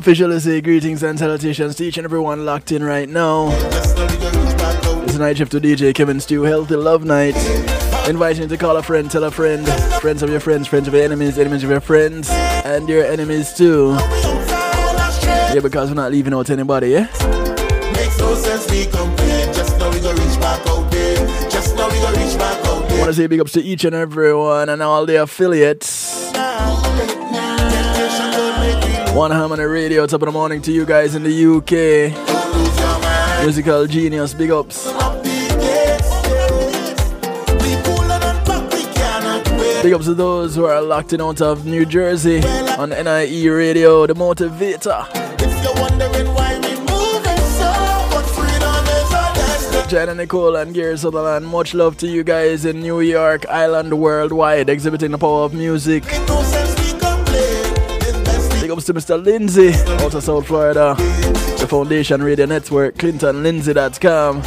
want to officially say greetings and salutations to each and everyone locked in right now. It's a night shift to DJ Kevin Stew, Healthy Love Night. Inviting you to call a friend, tell a friend, friends of your friends, friends of your enemies, enemies of your friends, and your enemies too. Yeah, because we're not leaving out anybody, yeah? Makes no sense we complain, just now we go reach back out there. Just now we go reach back out there. Wanna say big ups to each and everyone and all the affiliates. One Harmony Radio, top of the morning to you guys in the UK. Musical genius, big ups. Big ups to those who are locked in out of New Jersey on NIE Radio, the motivator. Jenna Nicole and Gary Sutherland, much love to you guys in New York, Island, worldwide, exhibiting the power of music. Ups to Mr. Lindsay out of South Florida, the Foundation Radio Network, ClintonLindsay.com.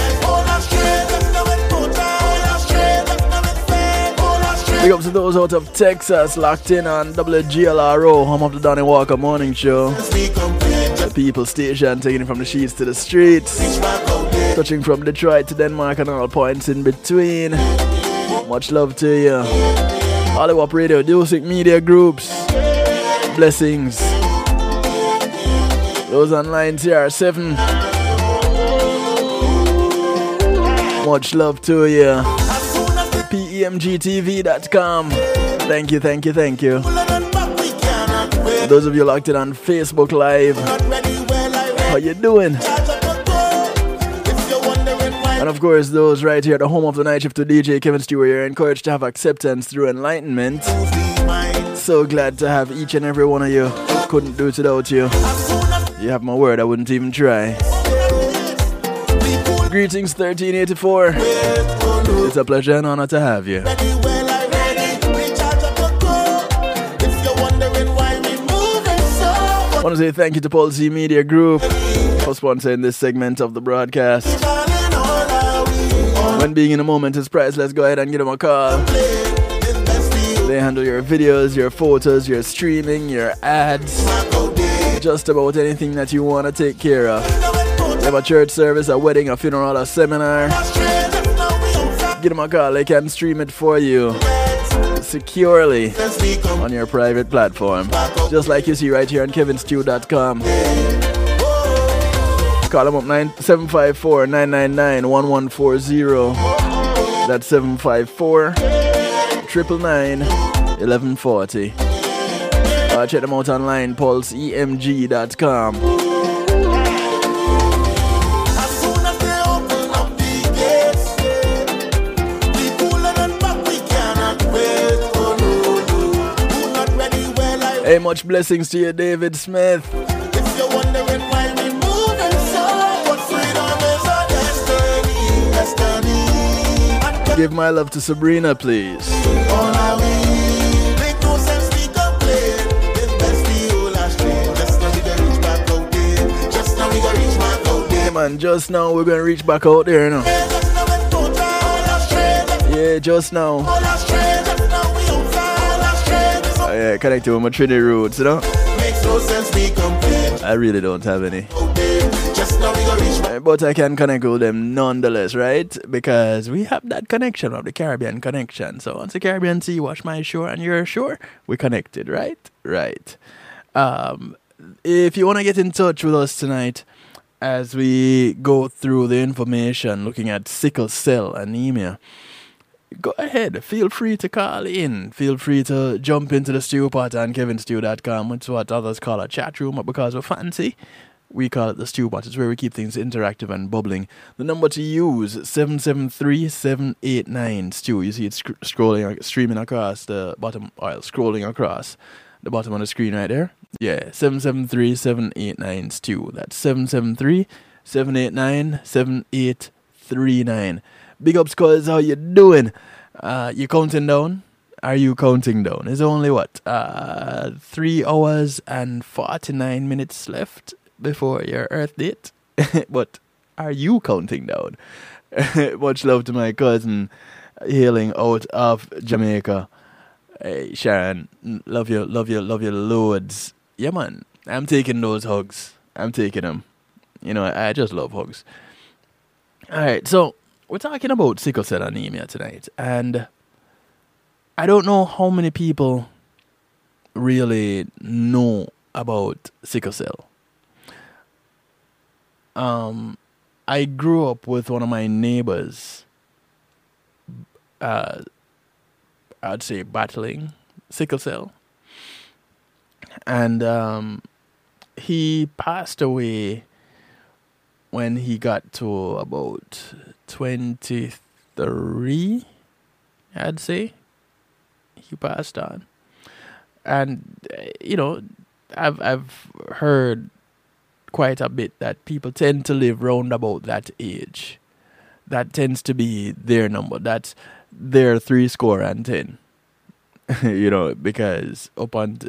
Big ups to those out of Texas locked in on WGLRO, home of the Donnie Walker Morning Show. The People Station taking it from the sheets to the streets. Touching from Detroit to Denmark and all points in between. Much love to you. Hollywood Radio, Dulcic Media Groups. Blessings. Those online TR7. Much love to you. PEMGTV.com. Thank you, thank you, thank you. Those of you locked in on Facebook Live, how you doing? And of course, those right here at the home of the night shift to DJ Kevin Stewart, you're encouraged to have acceptance through enlightenment. So glad to have each and every one of you. Couldn't do it without you. You have my word, I wouldn't even try. Greetings, 1384. It's a pleasure and honor to have you. I want to say thank you to Paul Z Media Group for sponsoring this segment of the broadcast. When being in a moment is priceless, go ahead and give them a call. They handle your videos, your photos, your streaming, your ads, just about anything that you want to take care of. You have a church service, a wedding, a funeral, a seminar. Give them a call, they can stream it for you securely on your private platform. Just like you see right here on kevinstew.com. Call them up 754 999 1140. That's 754 999 1140. Uh, check them out online, pulseemg.com. Hey, much blessings to you, David Smith. If you're wondering why we moving so, what freedom is our destiny, destiny. Give my love to Sabrina, please. Man, just now we're gonna reach back out there, you know. Yeah, just now yeah, connected with my Trinity roots, you know? We. I really don't have any. But I can connect with them nonetheless, right? Because we have that connection of the Caribbean connection. So once the Caribbean Sea wash my shore and your shore, we're connected, right? Right. Um, if you want to get in touch with us tonight as we go through the information looking at sickle cell anemia, go ahead. Feel free to call in. Feel free to jump into the stew pot on kevinstew.com. which is what others call a chat room, but because we're fancy, we call it the stew pot. It's where we keep things interactive and bubbling. The number to use, 773-789-STEW. You see it sc- scrolling, streaming across the bottom, or scrolling across the bottom of the screen right there. Yeah, 773-789-STEW. That's 773-789-7839. Big ups, cuz. How you doing? Uh, you counting down? Are you counting down? It's only what? Uh, three hours and 49 minutes left before your Earth date. but are you counting down? Much love to my cousin hailing out of Jamaica. Hey, Sharon, love you, love you, love you loads. yeah, man, I'm taking those hugs. I'm taking them. You know, I, I just love hugs. All right, so we're talking about sickle cell anemia tonight, and I don't know how many people really know about sickle cell. Um, I grew up with one of my neighbors. Uh, I'd say battling sickle cell, and um, he passed away when he got to about twenty three. I'd say he passed on, and uh, you know, I've I've heard quite a bit that people tend to live round about that age. That tends to be their number. That's their three score and ten. you know, because upon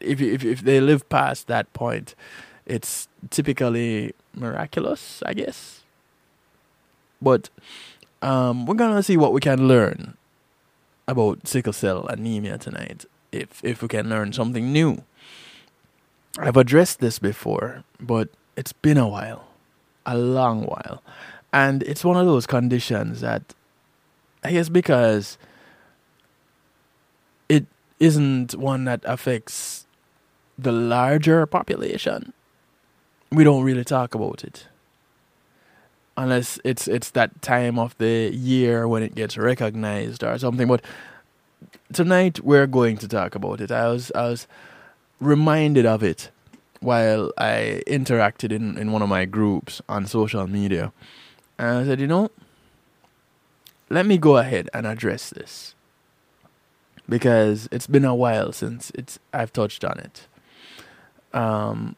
if if if they live past that point, it's typically miraculous, I guess. But um, we're gonna see what we can learn about sickle cell anemia tonight. If if we can learn something new. I've addressed this before, but it's been a while, a long while, and it's one of those conditions that I guess because it isn't one that affects the larger population, we don't really talk about it. Unless it's it's that time of the year when it gets recognized or something. But tonight we're going to talk about it. I was I was reminded of it while I interacted in, in one of my groups on social media. And I said, you know, let me go ahead and address this because it's been a while since it's I've touched on it. Um,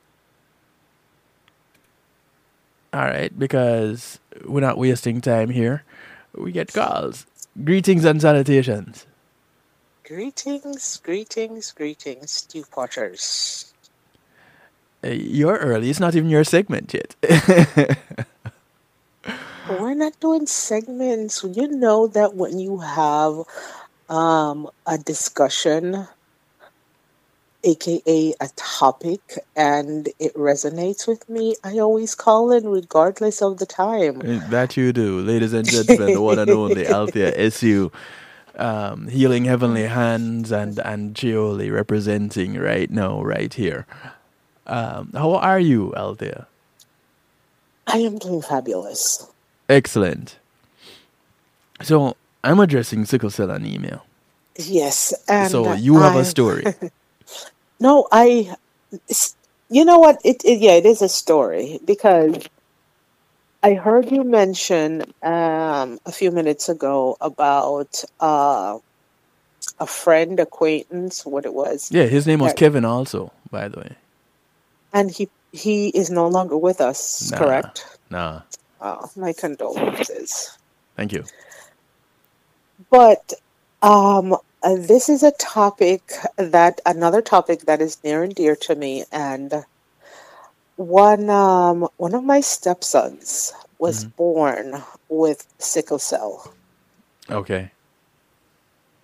all right, because we're not wasting time here. We get calls. Greetings and salutations. Greetings, greetings, greetings, Stew Potters. Uh, you're early. It's not even your segment yet. We're not doing segments. You know that when you have um, a discussion, aka a topic, and it resonates with me, I always call in regardless of the time. Uh, that you do, ladies and gentlemen, the one and only Althea Essue. Um, healing heavenly hands and and Gioli representing right now, right here. Um, how are you, Althea? I am doing fabulous. Excellent. So I'm addressing sickle cell anemia. Yes, and So you have a I story. no, I. You know what? It, it yeah, it is a story because I heard you mention um, a few minutes ago about uh, a friend, acquaintance, what it was, Yeah, his name was that, Kevin also, by the way. and he he is no longer with us. Nah, Correct? nah. Oh, my condolences. Thank you. But um, uh, this is a topic that another topic that is near and dear to me, and one um, one of my stepsons was hmm born with sickle cell, Okay.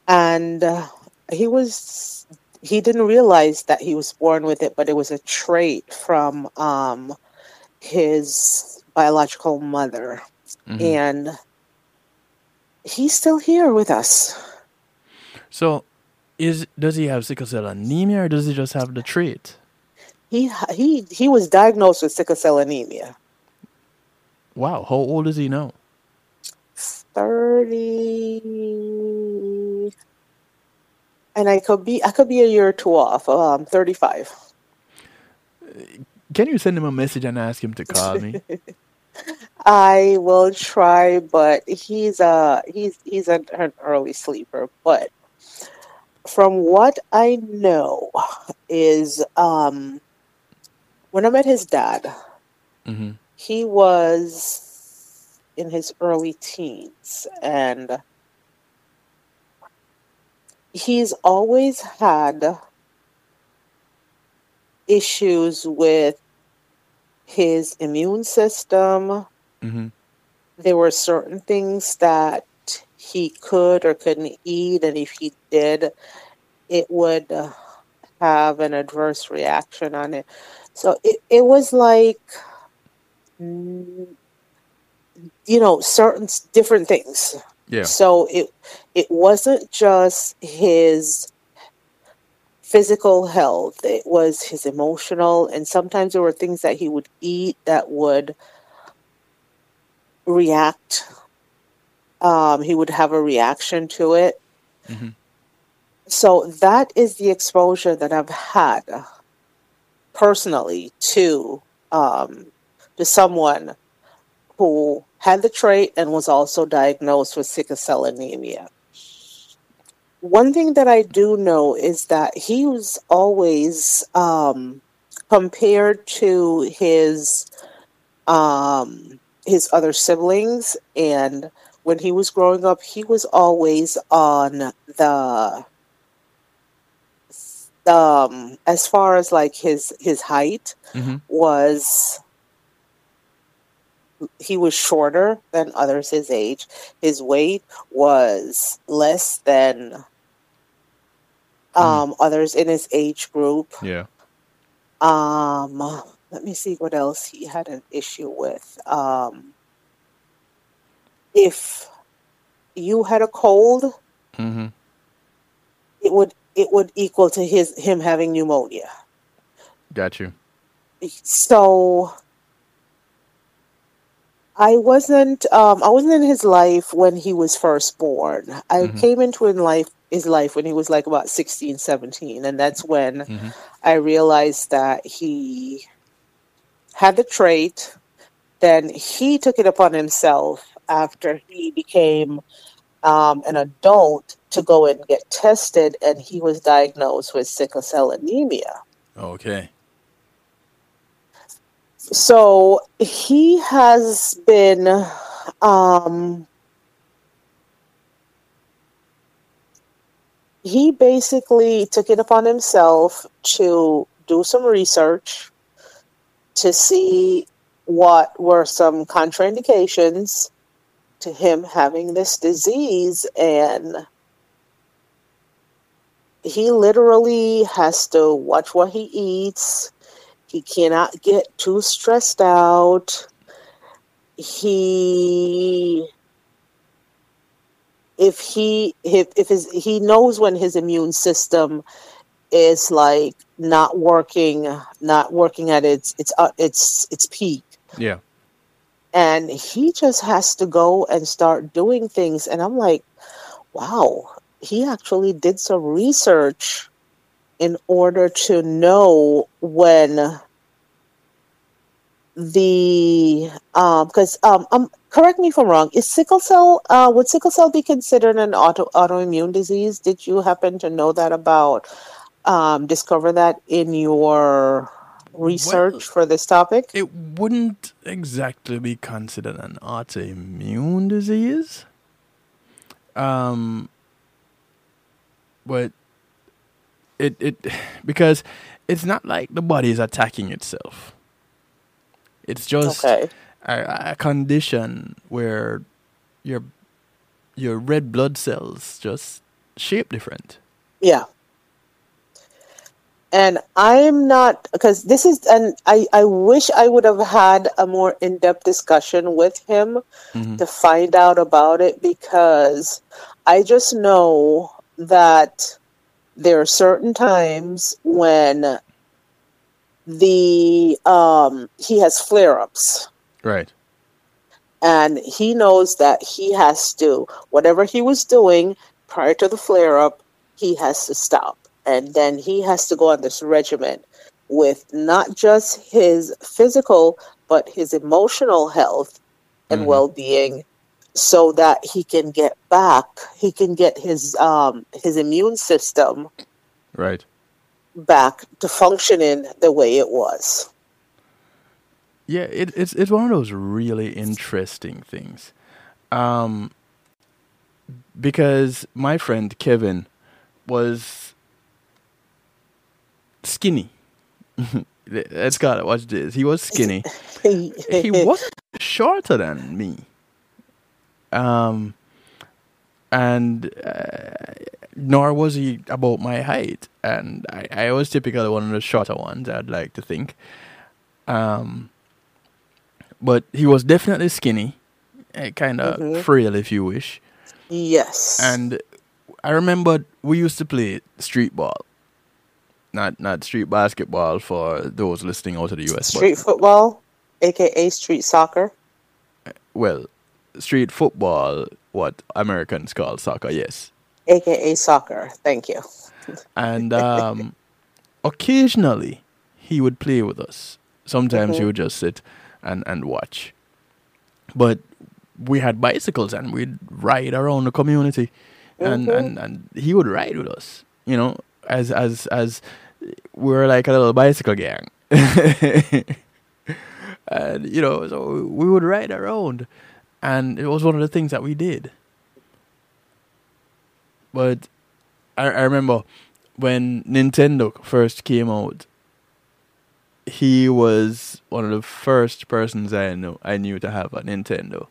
and uh, he was he didn't realize that he was born with it, but it was a trait from um, his biological mother, hmm and he's still here with us. So, is does he have sickle cell anemia or does he just have the trait? He he he was diagnosed with sickle cell anemia. Wow. How old is he now? 30 and I could be I could be a year or two off. Um 35. Can you send him a message and ask him to call me? I will try, but he's uh he's he's an, an early sleeper. But from what I know is um when I met his dad, hmm he was in his early teens and he's always had issues with his immune system. hmm There were certain things that he could or couldn't eat, and if he did, it would uh, have an adverse reaction on it. So it, it was like, mm, you know, certain different things. Yeah. So it it wasn't just his physical health; it was his emotional, and sometimes there were things that he would eat that would react. Um, he would have a reaction to it. hmm So that is the exposure that I've had personally to um, to someone who had the trait and was also diagnosed with sickle cell anemia. One thing that I do know is that he was always um, compared to his um, his other siblings, and when he was growing up, he was always on the um as far as like his his height hmm was he was shorter than others his age. His weight was less than um others in his age group Yeah. um let me see what else he had an issue with um if you had a cold hmm it would it would equal to his him having pneumonia Got you. so I wasn't um I wasn't in his life when he was first born. I Mhm. came into in life his life when he was like about 16, 17, and that's when hmm I realized that he had the trait. Then he took it upon himself after he became um, an adult to go and get tested, and he was diagnosed with sickle cell anemia. Okay. So he has been um he basically took it upon himself to do some research to see what were some contraindications to him having this disease and he literally has to watch what he eats he cannot get too stressed out. He if he if, if his he knows when his immune system is like not working not working at its its uh, its its peak Yeah. and he just has to go and start doing things and i'm like wow he actually did some research in order to know when the um because um, um correct me if i'm wrong is sickle cell uh would sickle cell be considered an auto autoimmune disease did you happen to know that about um discover that in your research for this topic It wouldn't exactly be considered an autoimmune disease. Um, but it it because it's not like the body is attacking itself. It's just okay a, a condition where your your red blood cells just shape different. Yeah. And I'm not because this is and I I wish I would have had a more in-depth discussion with him Mhm. to find out about it because I just know that there are certain times when the um he has flare-ups Right. and he knows that he has to whatever he was doing prior to the flare up he has to stop and then he has to go on this regimen with not just his physical but his emotional health and Mhm. well-being so that he can get back he can get his um his immune system Right. Back to functioning the way it was Yeah, it, it's it's one of those really interesting things, um, because my friend Kevin was skinny. Let's gotta watch this. He was skinny. he was shorter than me. Um, and uh, nor was he about my height, and I, I was typically one of the shorter ones. I'd like to think. Um, but he was definitely skinny, kind of Mhm. frail, if you wish. Yes. And I remember we used to play street ball, not not street basketball for those listening out of the US. street football, aka street soccer. Well, street football, what Americans call soccer, yes. Aka soccer. Thank you. And um, occasionally he would play with us. Sometimes he Mhm. would just sit and, and watch. But we had bicycles and we'd ride around the community and, Mhm. and, and he would ride with us, you know, as as as we were like a little bicycle gang. and you know, so we would ride around and it was one of the things that we did. But I, I remember when Nintendo first came out, he was one of the first persons I know I knew to have a Nintendo.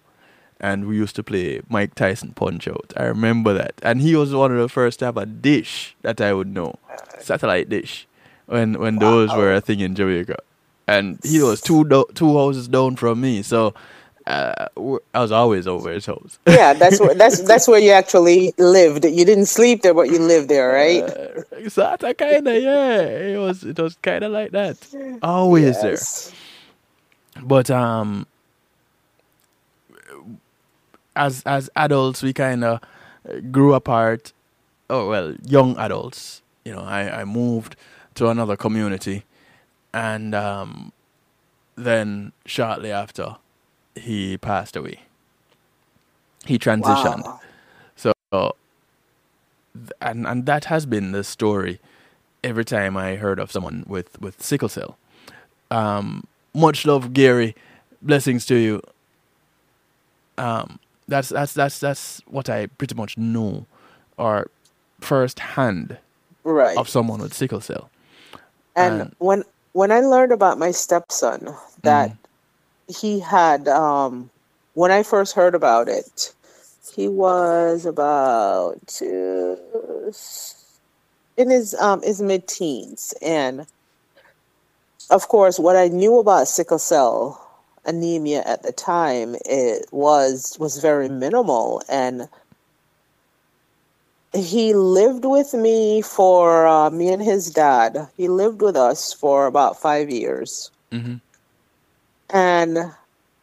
And we used to play Mike Tyson Punch Out. I remember that. And he was one of the first to have a dish that I would know. Satellite dish. When when those were a thing in Jamaica. And he was two do- two houses down from me, so uh, I was always over his house. Yeah, that's where that's that's where you actually lived. You didn't sleep there, but you lived there, right? Uh, sort of, kind of, yeah. It was, it was kind of like that. Always Yes. there. But um, as as adults, we kind of grew apart. Oh well, young adults. You know, I I moved to another community, and um, then shortly after, he passed away. He transitioned. Wow. So, and and that has been the story every time I heard of someone with with sickle cell. Um, much love, Gary. Blessings to you. Um, that's that's that's that's what I pretty much know, or first hand Right. of someone with sickle cell. And And- when when I learned about my stepson that he had um when I first heard about it, he was about uh, in his um his mid teens and of course what I knew about sickle cell anemia at the time it was was very minimal and he lived with me for uh, me and his dad. He lived with us for about five years. hmm And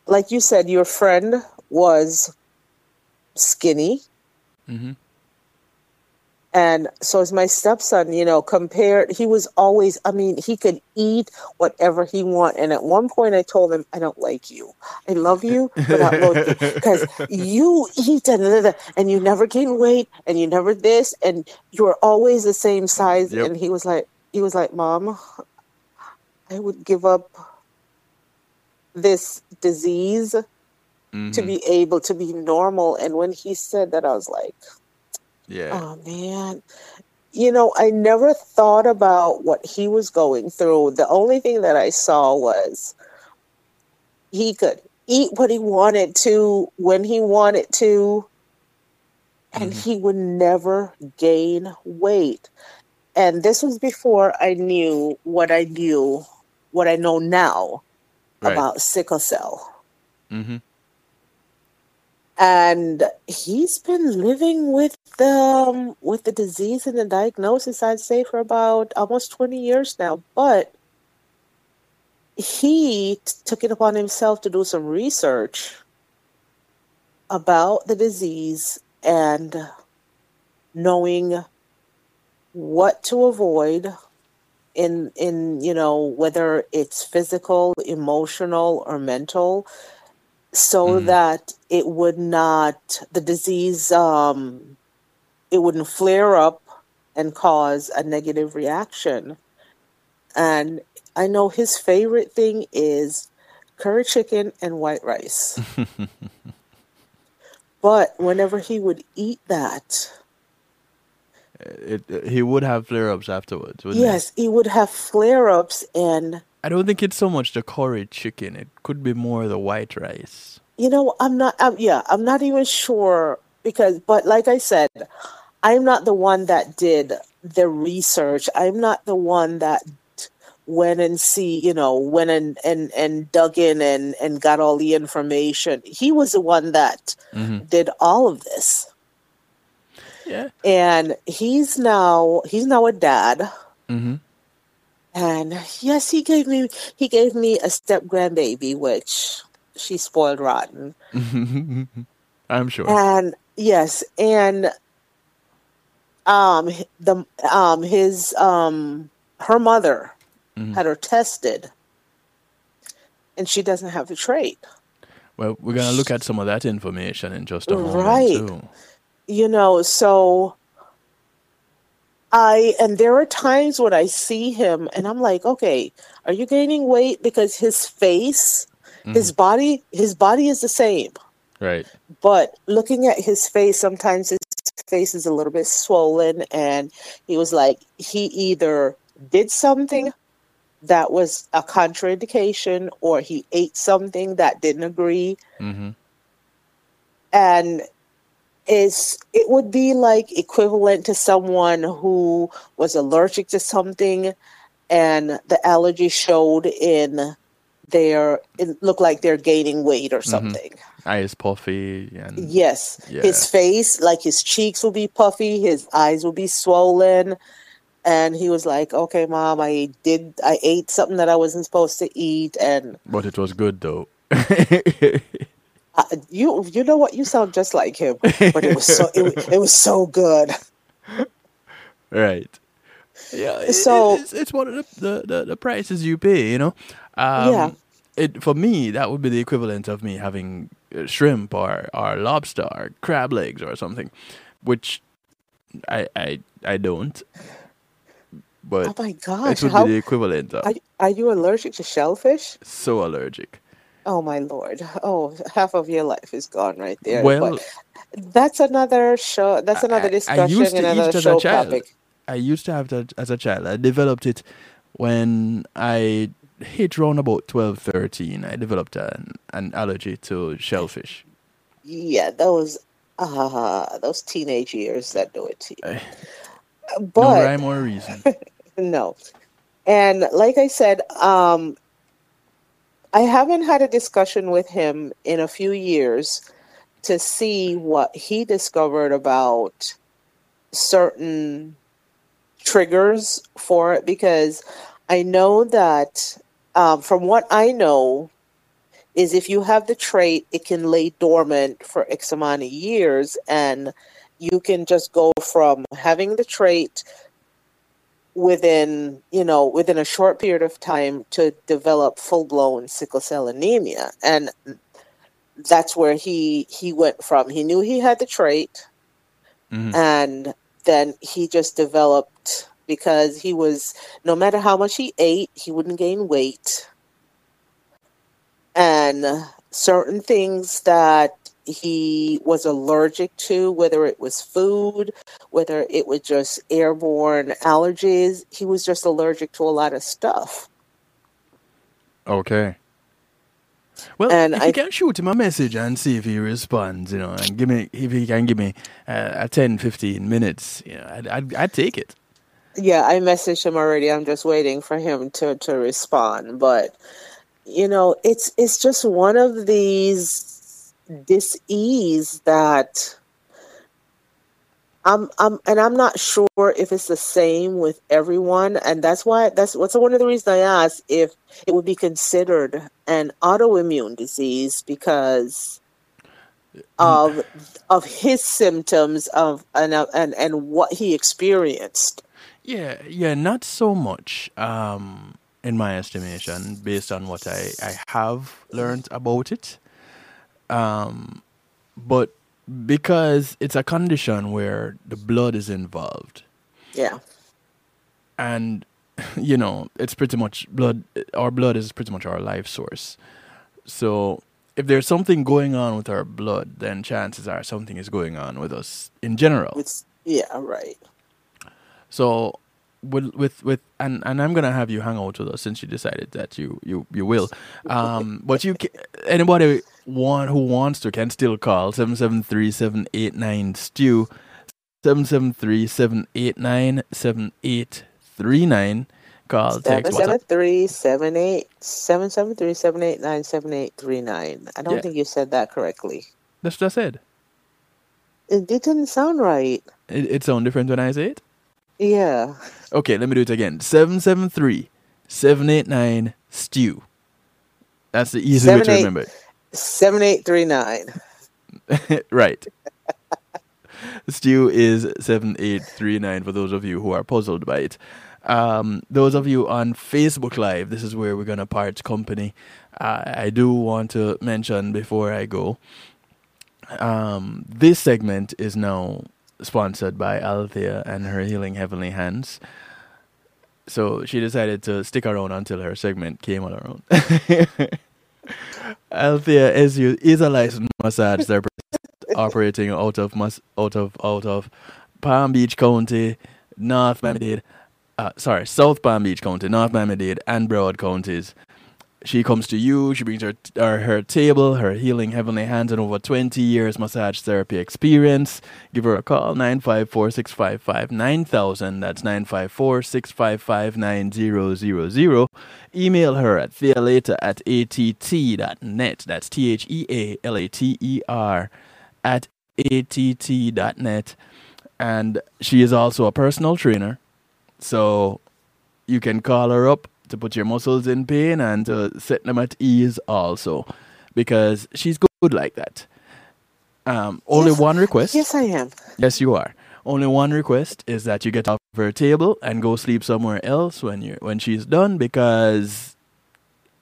like you said, your friend was skinny. hmm And so as my stepson, you know, compared, he was always, I mean, he could eat whatever he want. And at one point I told him, I don't like you. I love you, but I like you. Because you eat da, and you never gain weight and you never this and you're always the same size. Yep. And he was like, he was like, Mom, I would give up this disease Mm-hmm. to be able to be normal. And when he said that, I was like, yeah. Oh man. You know, I never thought about what he was going through. The only thing that I saw was he could eat what he wanted to when he wanted to, and Mhm. he would never gain weight. And this was before I knew what I knew, what I know now Right. about sickle cell. hmm and he's been living with the um, with the disease and the diagnosis i'd say for about almost 20 years now but he t- took it upon himself to do some research about the disease and knowing what to avoid in in you know whether it's physical emotional or mental so Mhm. that it would not the disease um it wouldn't flare up and cause a negative reaction and i know his favorite thing is curry chicken and white rice but whenever he would eat that it, it- he would have flare ups afterwards. Wouldn't he? yes he would have flare-ups and I don't think it's so much the curry chicken. It could be more the white rice. you know i'm not I'm, yeah i'm not even sure because but like i said I'm not the one that did the research. I'm not the one that went and see, you know, went and and and dug in and and got all the information. He was the one that Mm-hmm. did all of this. Yeah. And he's now he's now a dad. Mm-hmm. And yes, he gave me he gave me a step grandbaby, which she spoiled rotten. I'm sure. And yes, and um the um his um her mother Mhm. had her tested and she doesn't have the trait. Well, we're gonna look at some of that information in just a moment Right. too. You know, so I and there are times when I see him and I'm like, okay, are you gaining weight because his face, his body, his body is the same. Right. but looking at his face sometimes his face is a little bit swollen and he was like he either did something that was a contraindication or he ate something that didn't agree Mm-hmm. and is it would be like equivalent to someone who was allergic to something and the allergy showed in their it looked like they're gaining weight or mm-hmm. something Eyes puffy and Yes. Yeah. His face, like his cheeks will be puffy, his eyes will be swollen. And he was like, Okay, mom, I did I ate something that I wasn't supposed to eat and but it was good though. you you know what you sound just like him but it was so it, it was so good right. Yeah. it- So- it's, it's one of the, the, the, prices you pay, you know. Um, Yeah. It for me that would be the equivalent of me having uh, shrimp or or lobster or crab legs or something, which I I I don't. But oh my it gosh would how be the equivalent of are, are you allergic to shellfish so allergic. Oh my lord oh half of your life is gone right there Well, but that's another show that's I- another I- I discussion used to and eat another it as a show child. topic I used to have that as a child. I developed it when I hit round about 12, 13. I developed an, an allergy to shellfish. yeah those uh those teenage years that do it to you no but rhyme or reason. no and like i said um i haven't had a discussion with him in a few years to see what he discovered about certain triggers for it because i know that um, from what i know is if you have the trait it can lay dormant for x amount of years and you can just go from having the trait within you know within a short period of time to develop full-blown sickle cell anemia. And that's where he he went from. He knew he had the trait Mhm. and then he just developed because he was no matter how much he ate he wouldn't gain weight. And certain things that he was allergic to whether it was food whether it was just airborne allergies he was just allergic to a lot of stuff Okay. Well, And if I- you can shoot him a message and see if he responds, you know, and give me if he can give me uh, a 10, 15 minutes, you know, I'd, I'd, I'd take it. yeah i messaged him already i'm just waiting for him to to respond but you know it's it's just one of these dis-ease that I'm, I'm, and I'm not sure if it's the same with everyone, and that's why that's what's one of the reasons I asked if it would be considered an autoimmune disease because of of his symptoms of and and and what he experienced. Yeah, yeah, not so much, um, in my estimation, based on what I, I have learned about it. Um, but because it's a condition where the blood is involved, Yeah, and you know, it's pretty much blood, our blood is pretty much our life source. So if there's something going on with our blood, then chances are something is going on with us in general. it's yeah right. So with with with and and I'm gonna have you hang out with us since you decided that you you you will. Um, but you anybody want who wants to can still call seven seven three seven eight nine stew 773 789 7839. Call, text, WhatsApp. 773 789 7839. I don't Yeah. think you said that correctly. That's what I said. It didn't sound right. It, it sounds different when I say it. Yeah. Okay, let me do it again. 773 789 stew. That's the easy way to eight- remember it. 7839. right. Stew is 7839 for those of you who are puzzled by it. Um, those of you on Facebook Live, this is where we're going to part company. Uh, I do want to mention before I go um, this segment is now sponsored by Althea and her Healing Heavenly Hands. So she decided to stick around until her segment came on around. Althea is a licensed massage therapist operating out of mas- out of out of Palm Beach County, North Miami-Dade, uh, sorry, South Palm Beach County, North Miami-Dade, and Broward counties. She comes to you. She brings her uh, her table, her healing heavenly hands, and over 20 years massage therapy experience. Give her a call 954-655-9000. That's 954-655-9000. Email her at thealater at att.net. That's T H E A L A T E R at att.net. And she is also a personal trainer. So you can call her up to put your muscles in pain and to set them at ease also because she's good like that. Um, only Yes. one request. Yes, I am. Yes, you are. Only one request is that you get off her table and go sleep somewhere else when you when she's done because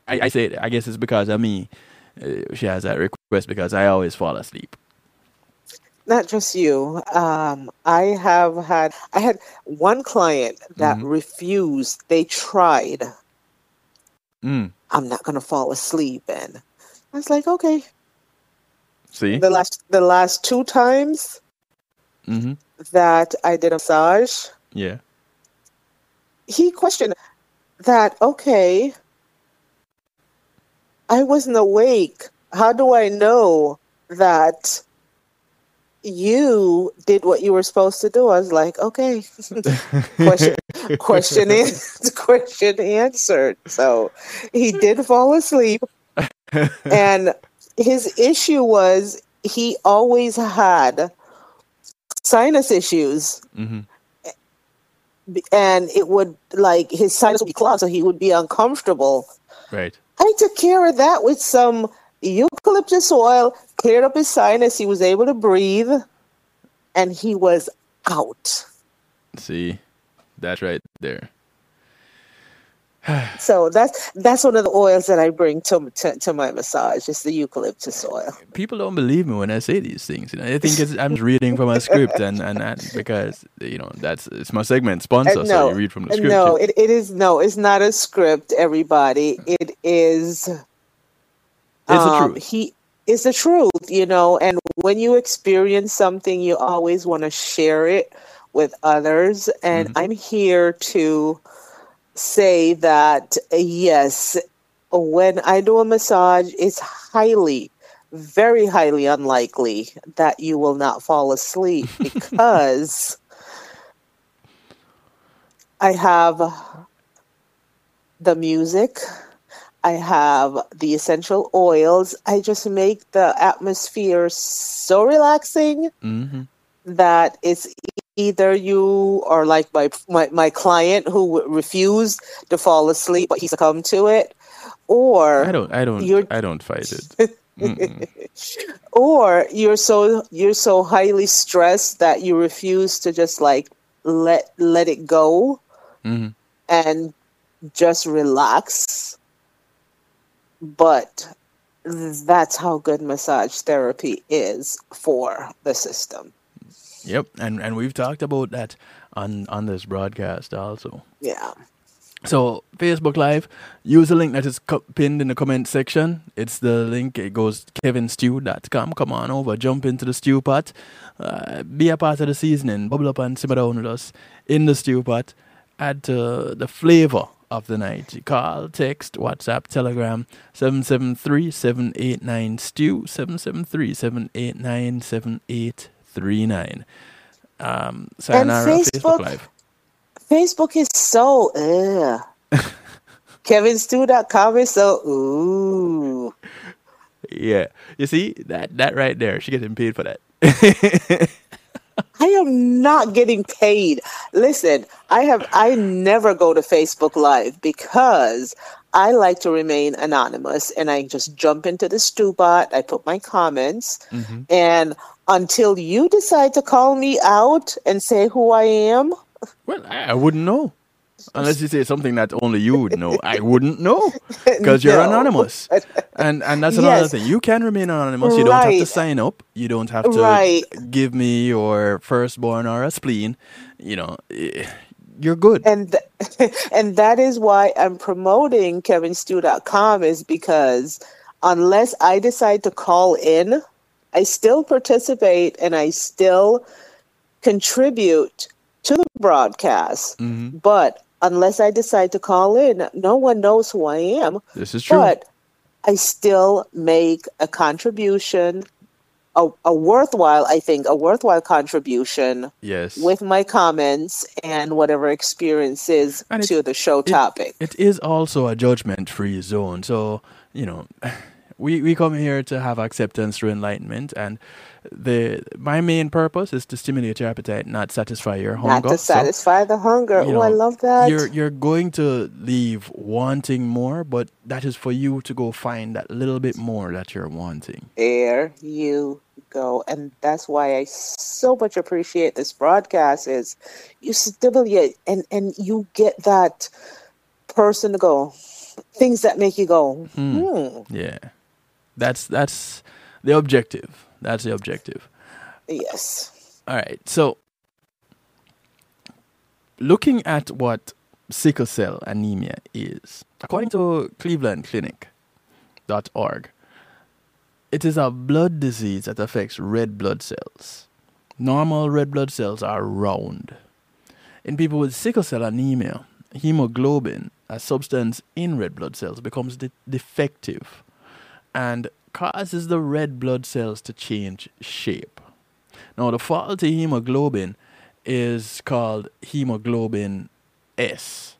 I, I say it, I guess it's because of me. Uh, she has that request because I always fall asleep. Not just you. Um, I have had I had one client that Mhm. refused. They tried. Mm. I'm not gonna fall asleep, and I was like, okay. See? The last the last two times hmm that I did a massage, Yeah. he questioned that. Okay, I wasn't awake. How do I know that you did what you were supposed to do? I was like, okay, question, question, in, question answered. So he did fall asleep, and his issue was he always had sinus issues hmm and it would like his sinus would be clogged so he would be uncomfortable Right. I took care of that with some eucalyptus oil, cleared up his sinus. He was able to breathe, and he was out. See? That's right there. So that's that's one of the oils that I bring to to, to my massage. Is the eucalyptus oil. people don't believe me when I say these things. You know, I think it's, I'm just reading from a script, and, and, and because you know that's it's my segment sponsor, Uh, so no, you read from the script. no, it, it is no, it's not a script. Everybody, it is. It's the um, truth. He is the truth, you know. And when you experience something, you always want to share it with others. And Mhm. I'm here to say that yes, when I do a massage, it's highly, very highly unlikely that you will not fall asleep because I have the music. I have the essential oils. I just make the atmosphere so relaxing hmm that it's either you or like my my, my client who refused to fall asleep but he succumbed to it or I don't, I don't, You're- I don't fight it. Or you're so you're so highly stressed that you refuse to just like let let it go Mhm. and just relax but that's how good massage therapy is for the system Yep, and and we've talked about that on on this broadcast also. yeah So Facebook Live, use the link that is co- pinned in the comment section. It's the link. It goes kevinstew.com. Come on over, jump into the stew pot, uh, be a part of the seasoning, bubble up and simmer down with us in the stew pot. Add to the flavor of the night. Call, text, WhatsApp, Telegram 773-789 stew 773-789-7839. Um, sayonara Facebook, Facebook Live. Facebook is so ugh. KevinStew.com is so ooh. Yeah. You see that that right there, she getting paid for that. I am not getting paid. Listen, I have I never go to Facebook Live because I like to remain anonymous and I just jump into the stewbot, I put my comments, mm-hmm. and until you decide to call me out and say who I am. Well, I, I wouldn't know. Unless you say something that only you would know. I wouldn't know. Because you're no. anonymous. And and that's another yes. thing. You can remain anonymous. You right. don't have to sign up. You don't have to right. give me your firstborn or a spleen. You know, eh, you're good. And th- and that is why I'm promoting kevinstew.com is because unless I decide to call in, I still participate and I still contribute to the broadcast. Mm-hmm. But unless I decide to call in, no one knows who I am. This is true. But I still make a contribution a, a worthwhile, I think, a worthwhile contribution. Yes. With my comments and whatever experiences and to the show topic. It is also a judgment-free zone, so you know, we we come here to have acceptance through enlightenment, and the my main purpose is to stimulate your appetite, not satisfy your hunger. Not to satisfy so, the hunger. Oh, I love that. You're you're going to leave wanting more, but that is for you to go find that little bit more that you're wanting. There you go, and that's why I so much appreciate this broadcast. Is you stimulate and and you get that person to go things that make you go. Hmm. hmm. Yeah, that's that's the objective that's the objective. Yes. All right. So, looking at what sickle cell anemia is, according to clevelandclinic.org, it is a blood disease that affects red blood cells. Normal red blood cells are round. In people with sickle cell anemia, hemoglobin, a substance in red blood cells, becomes de- defective and causes the red blood cells to change shape. Now, the faulty hemoglobin is called hemoglobin S,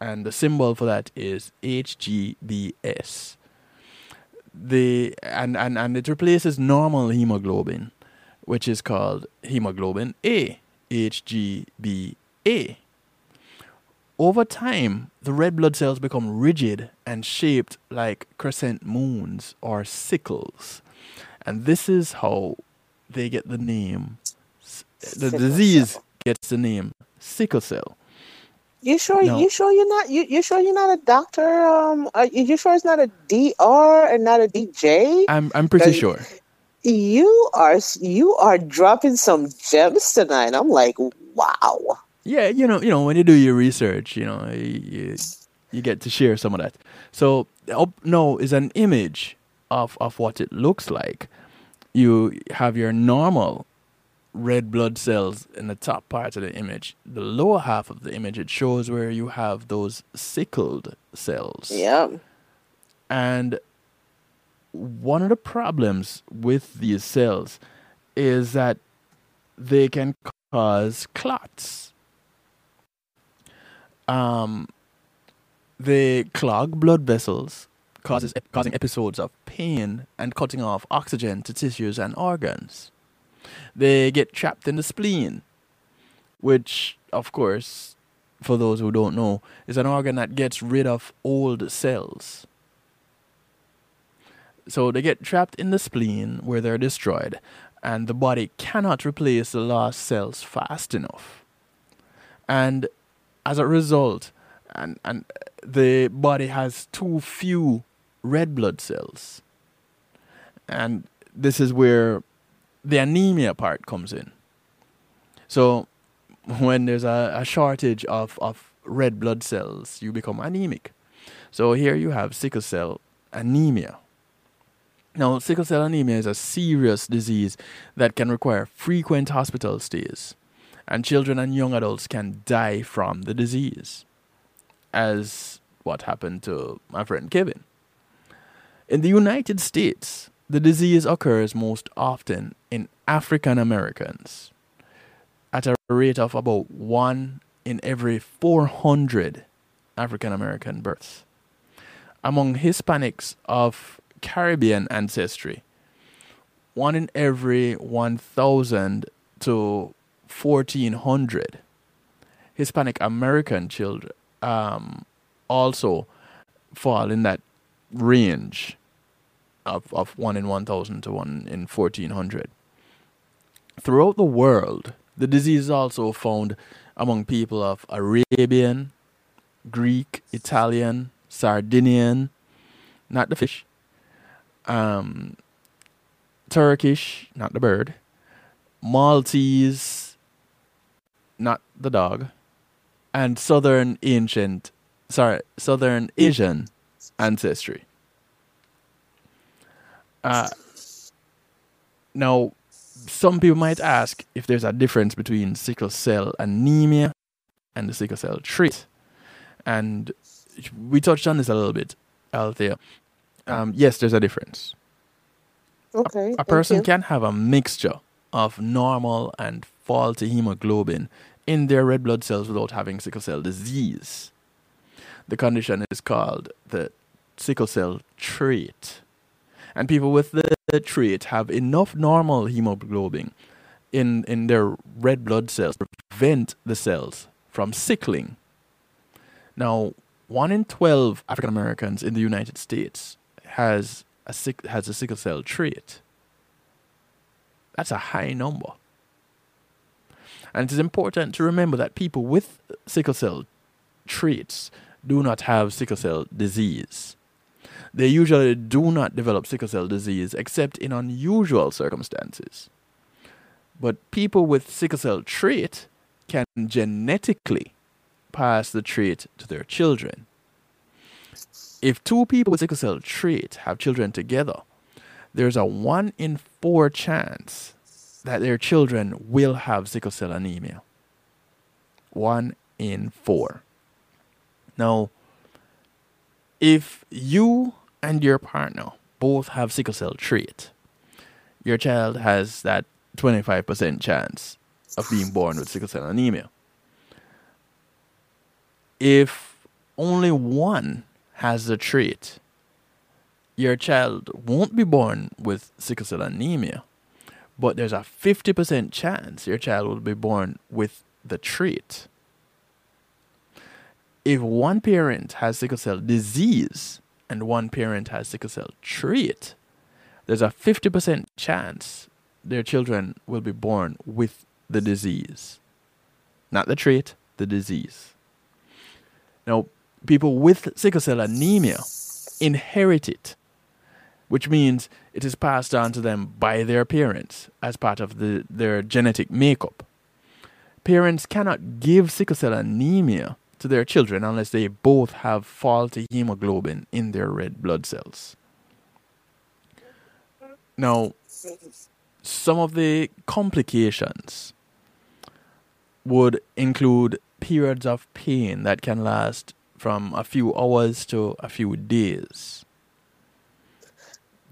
and the symbol for that is HGBS. The and, and, and it replaces normal hemoglobin, which is called hemoglobin A, HGBA. Over time, the red blood cells become rigid and shaped like crescent moons or sickles. And this is how they get the name, the sickle disease cell. gets the name sickle cell. You sure? No. You sure you're not? You, you sure you're not a doctor? Um, are you sure it's not a DR and not a DJ? I'm I'm pretty sure. You are you are dropping some gems tonight. I'm like, wow. Yeah, you know, you know, when you do your research, you know, you, you get to share some of that. So up no is an image of of what it looks like. You have your normal red blood cells in the top part of the image. The lower half of the image it shows where you have those sickled cells. Yeah. And one of the problems with these cells is that they can cause clots um, they clog blood vessels, causes causing episodes of pain and cutting off oxygen to tissues and organs. They get trapped in the spleen, which, of course, for those who don't know, is an organ that gets rid of old cells. So they get trapped in the spleen where they're destroyed, and the body cannot replace the lost cells fast enough. And as a result, and, and the body has too few red blood cells. And this is where the anemia part comes in. So when there's a, a shortage of, of red blood cells, you become anemic. So here you have sickle cell anemia. Now, sickle cell anemia is a serious disease that can require frequent hospital stays and children and young adults can die from the disease, as what happened to my friend Kevin. In the United States, the disease occurs most often in African Americans. at a rate of about one in every 400 African American births. Among Hispanics of Caribbean ancestry, one in every 1,000 to 1,400 Hispanic American children um, also fall in that range of, of 1 in 1,000 to 1 in 1,400. Throughout the world, the disease is also found among people of Arabian, Greek, Italian, Sardinian, not the fish, um, Turkish, not the bird, Maltese, not the dog, and Southern ancient, sorry, Southern Asian ancestry. Uh, now, some people might ask if there's a difference between sickle cell anemia and the sickle cell trait. And we touched on this a little bit, Althea. Um, yes, there's a difference. Okay. A person can have a mixture of normal and faulty hemoglobin in their red blood cells without having sickle cell disease. The condition is called the sickle cell trait. And people with the trait have enough normal hemoglobin in, in their red blood cells to prevent the cells from sickling. Now, one in 12 African Americans in the United States has a, sick, has a sickle cell trait. That's a high number. And it is important to remember that people with sickle cell traits do not have sickle cell disease. They usually do not develop sickle cell disease except in unusual circumstances. But people with sickle cell trait can genetically pass the trait to their children. If two people with sickle cell trait have children together, there's a 1 in 4 chance that their children will have sickle cell anemia. 1 in 4. Now, if you and your partner both have sickle cell trait, your child has that 25% chance of being born with sickle cell anemia. If only one has the trait, your child won't be born with sickle cell anemia, but there's a 50% chance your child will be born with the trait. If one parent has sickle cell disease and one parent has sickle cell trait, there's a 50% chance their children will be born with the disease. Not the trait, the disease. Now, people with sickle cell anemia inherit it, which means it is passed on to them by their parents as part of the, their genetic makeup. Parents cannot give sickle cell anemia to their children unless they both have faulty hemoglobin in their red blood cells. Now, some of the complications would include periods of pain that can last from a few hours to a few days.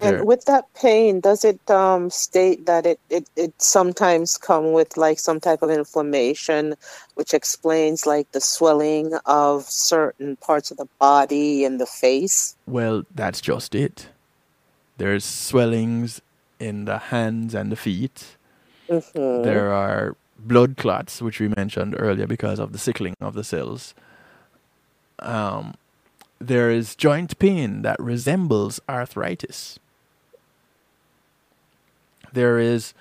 And with that pain, does it um, state that it, it, it sometimes come with like some type of inflammation, which explains like the swelling of certain parts of the body and the face? Well, that's just it. There's swellings in the hands and the feet. Mm-hmm. There are blood clots, which we mentioned earlier because of the sickling of the cells. Um, there is joint pain that resembles arthritis. There is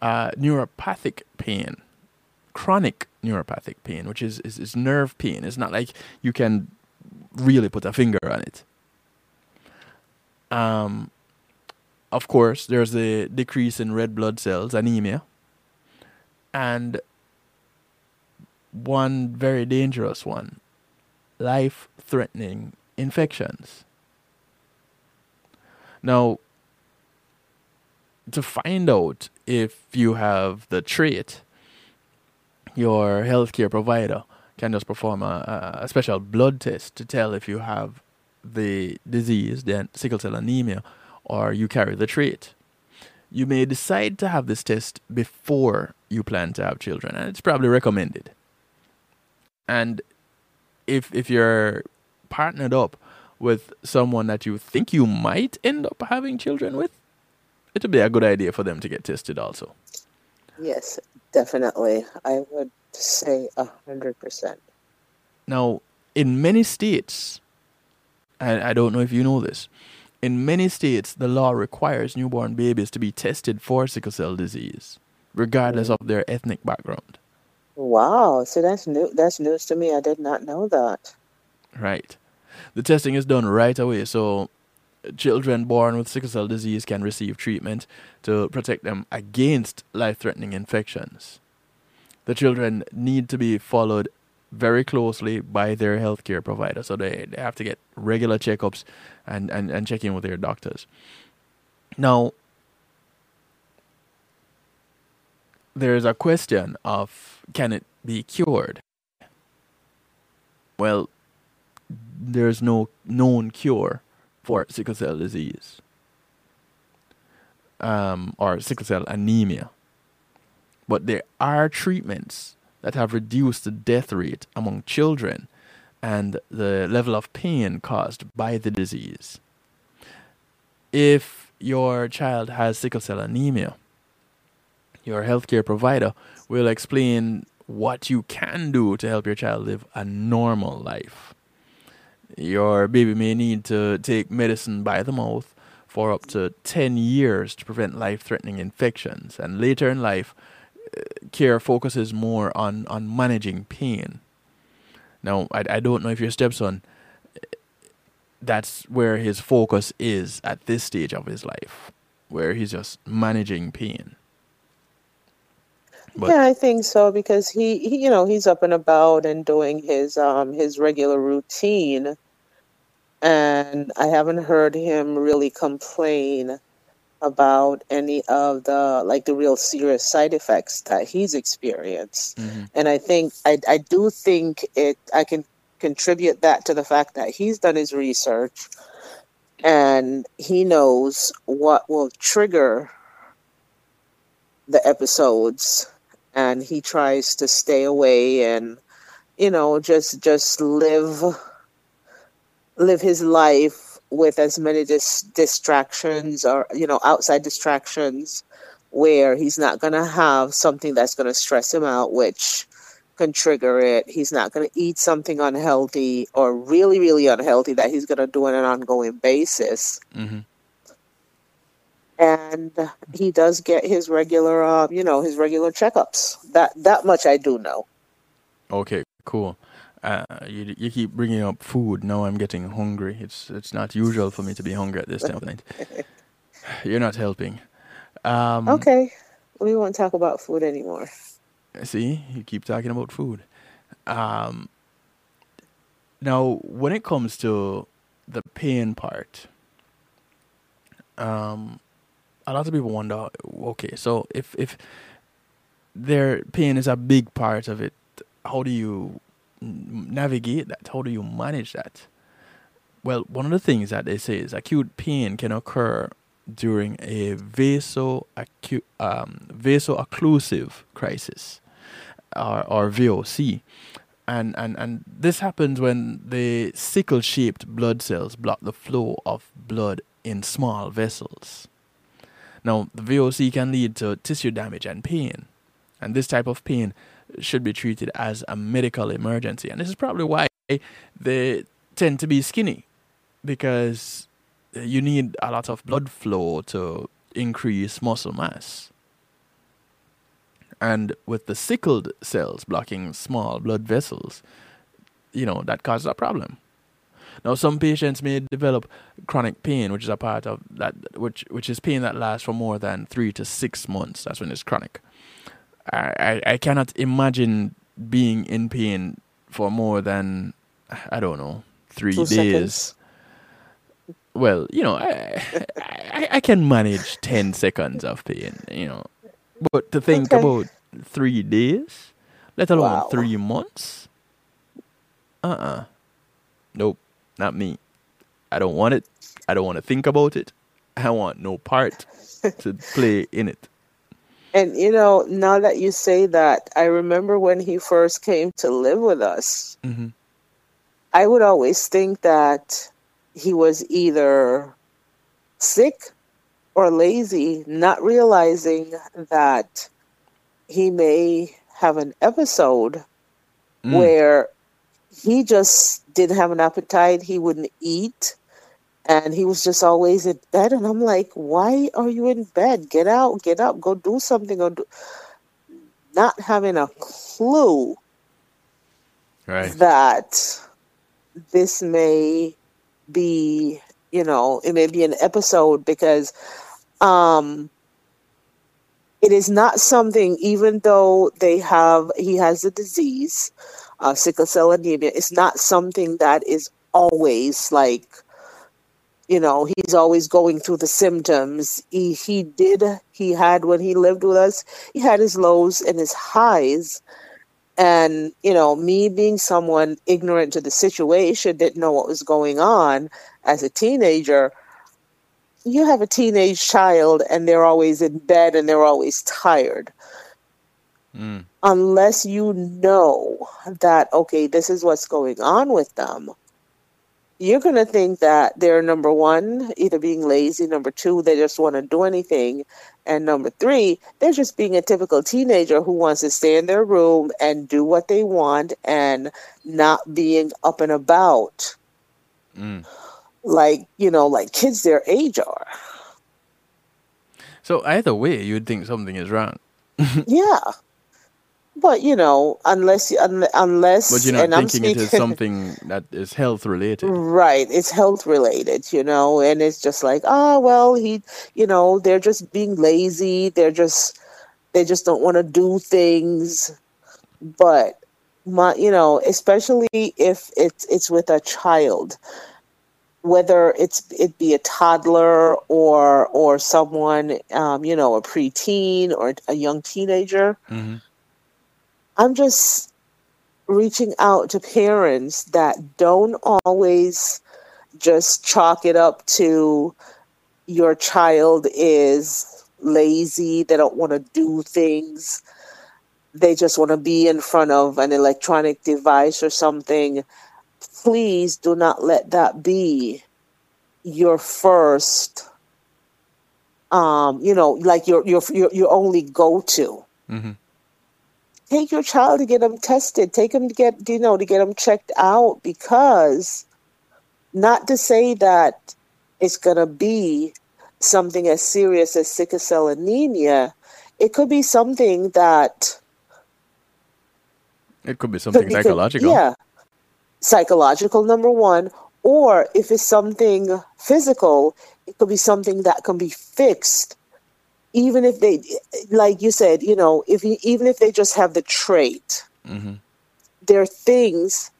uh, neuropathic pain, chronic neuropathic pain, which is, is, is nerve pain. It's not like you can really put a finger on it. Um, of course, there's a decrease in red blood cells, anemia, and one very dangerous one life threatening infections. Now, to find out if you have the trait, your healthcare provider can just perform a, a special blood test to tell if you have the disease, the sickle cell anemia, or you carry the trait. you may decide to have this test before you plan to have children, and it's probably recommended. And if if you're partnered up with someone that you think you might end up having children with, it would be a good idea for them to get tested also. Yes, definitely. I would say a hundred percent. Now, in many states, and I don't know if you know this, in many states the law requires newborn babies to be tested for sickle cell disease, regardless mm. of their ethnic background. Wow, so that's new. That's news to me. I did not know that. Right. The testing is done right away, so children born with sickle cell disease can receive treatment to protect them against life threatening infections. The children need to be followed very closely by their healthcare provider, so they, they have to get regular checkups and, and, and check in with their doctors. Now, there's a question of can it be cured? Well, there's no known cure for sickle cell disease um, or sickle cell anemia. But there are treatments that have reduced the death rate among children and the level of pain caused by the disease. If your child has sickle cell anemia, your healthcare provider will explain what you can do to help your child live a normal life. Your baby may need to take medicine by the mouth for up to 10 years to prevent life threatening infections. And later in life, uh, care focuses more on, on managing pain. Now, I, I don't know if your stepson, uh, that's where his focus is at this stage of his life, where he's just managing pain. But yeah, I think so because he, he, you know, he's up and about and doing his um his regular routine, and I haven't heard him really complain about any of the like the real serious side effects that he's experienced. Mm-hmm. And I think I I do think it I can contribute that to the fact that he's done his research and he knows what will trigger the episodes and he tries to stay away and you know just just live live his life with as many dis- distractions or you know outside distractions where he's not going to have something that's going to stress him out which can trigger it he's not going to eat something unhealthy or really really unhealthy that he's going to do on an ongoing basis mm-hmm and he does get his regular, uh, you know, his regular checkups. That that much I do know. Okay, cool. Uh, you you keep bringing up food. Now I'm getting hungry. It's it's not usual for me to be hungry at this time of night. You're not helping. Um, okay, we won't talk about food anymore. See, you keep talking about food. Um, now, when it comes to the pain part, um, a lot of people wonder, okay, so if if their pain is a big part of it, how do you navigate that? How do you manage that? Well, one of the things that they say is acute pain can occur during a vaso um, vaso-occlusive crisis, or, or VOC. And, and, and this happens when the sickle shaped blood cells block the flow of blood in small vessels. Now, the VOC can lead to tissue damage and pain, and this type of pain should be treated as a medical emergency. And this is probably why they tend to be skinny, because you need a lot of blood flow to increase muscle mass. And with the sickled cells blocking small blood vessels, you know, that causes a problem. Now, some patients may develop chronic pain, which is a part of that, which which is pain that lasts for more than three to six months. That's when it's chronic. I, I, cannot imagine being in pain for more than I don't know three Two days. Seconds. Well, you know, I, I I can manage ten seconds of pain. You know, but to think okay. about three days, let alone wow. three months. Uh uh-uh. uh Nope not me. I don't want it. I don't want to think about it. I want no part to play in it. And you know, now that you say that, I remember when he first came to live with us. hmm I would always think that he was either sick or lazy, not realizing that he may have an episode Mm. where he just didn't have an appetite, he wouldn't eat, and he was just always in bed. And I'm like, why are you in bed? Get out, get up, go do something. Go do... Not having a clue Right. that this may be, you know, it may be an episode because um it is not something even though they have he has the disease, uh, sickle cell anemia, it's not something that is always like you know he's always going through the symptoms. He he did he had when he lived with us he had his lows and his highs. And you know me being someone ignorant to the situation didn't know what was going on as a teenager you have a teenage child and they're always in bed and they're always tired. Mm. unless you know that okay this is what's going on with them you're going to think that they're number one either being lazy number two they just want to do anything and number three they're just being a typical teenager who wants to stay in their room and do what they want and not being up and about. Mm. like you know like kids their age are. So either way, you'd think something is wrong, yeah but you know unless un- unless but you're not and I'm thinking it is something that is health related. Right. It's health related, you know, and it's just like, oh, well, he, you know, they're just being lazy. They're just, they just don't want to do things. But my, you know, especially if it's, it's with a child, whether it's, it be a toddler or, or someone, um, you know, a preteen or a young teenager, hmm I'm just reaching out to parents that don't always just chalk it up to your child is lazy, they don't want to do things, they just want to be in front of an electronic device or something. Please do not let that be your first um you know like your your your, your only go-to. Hmm take your child to get them tested. Take them to get you know to get them checked out because not to say that it's going to be something as serious as sickle cell anemia. It could be something that It could be could something be psychological. yeah. Psychological number one. Or if it's something physical it could be something that can be fixed even if they like you said you know if you, even if they just have the trait hmm there are things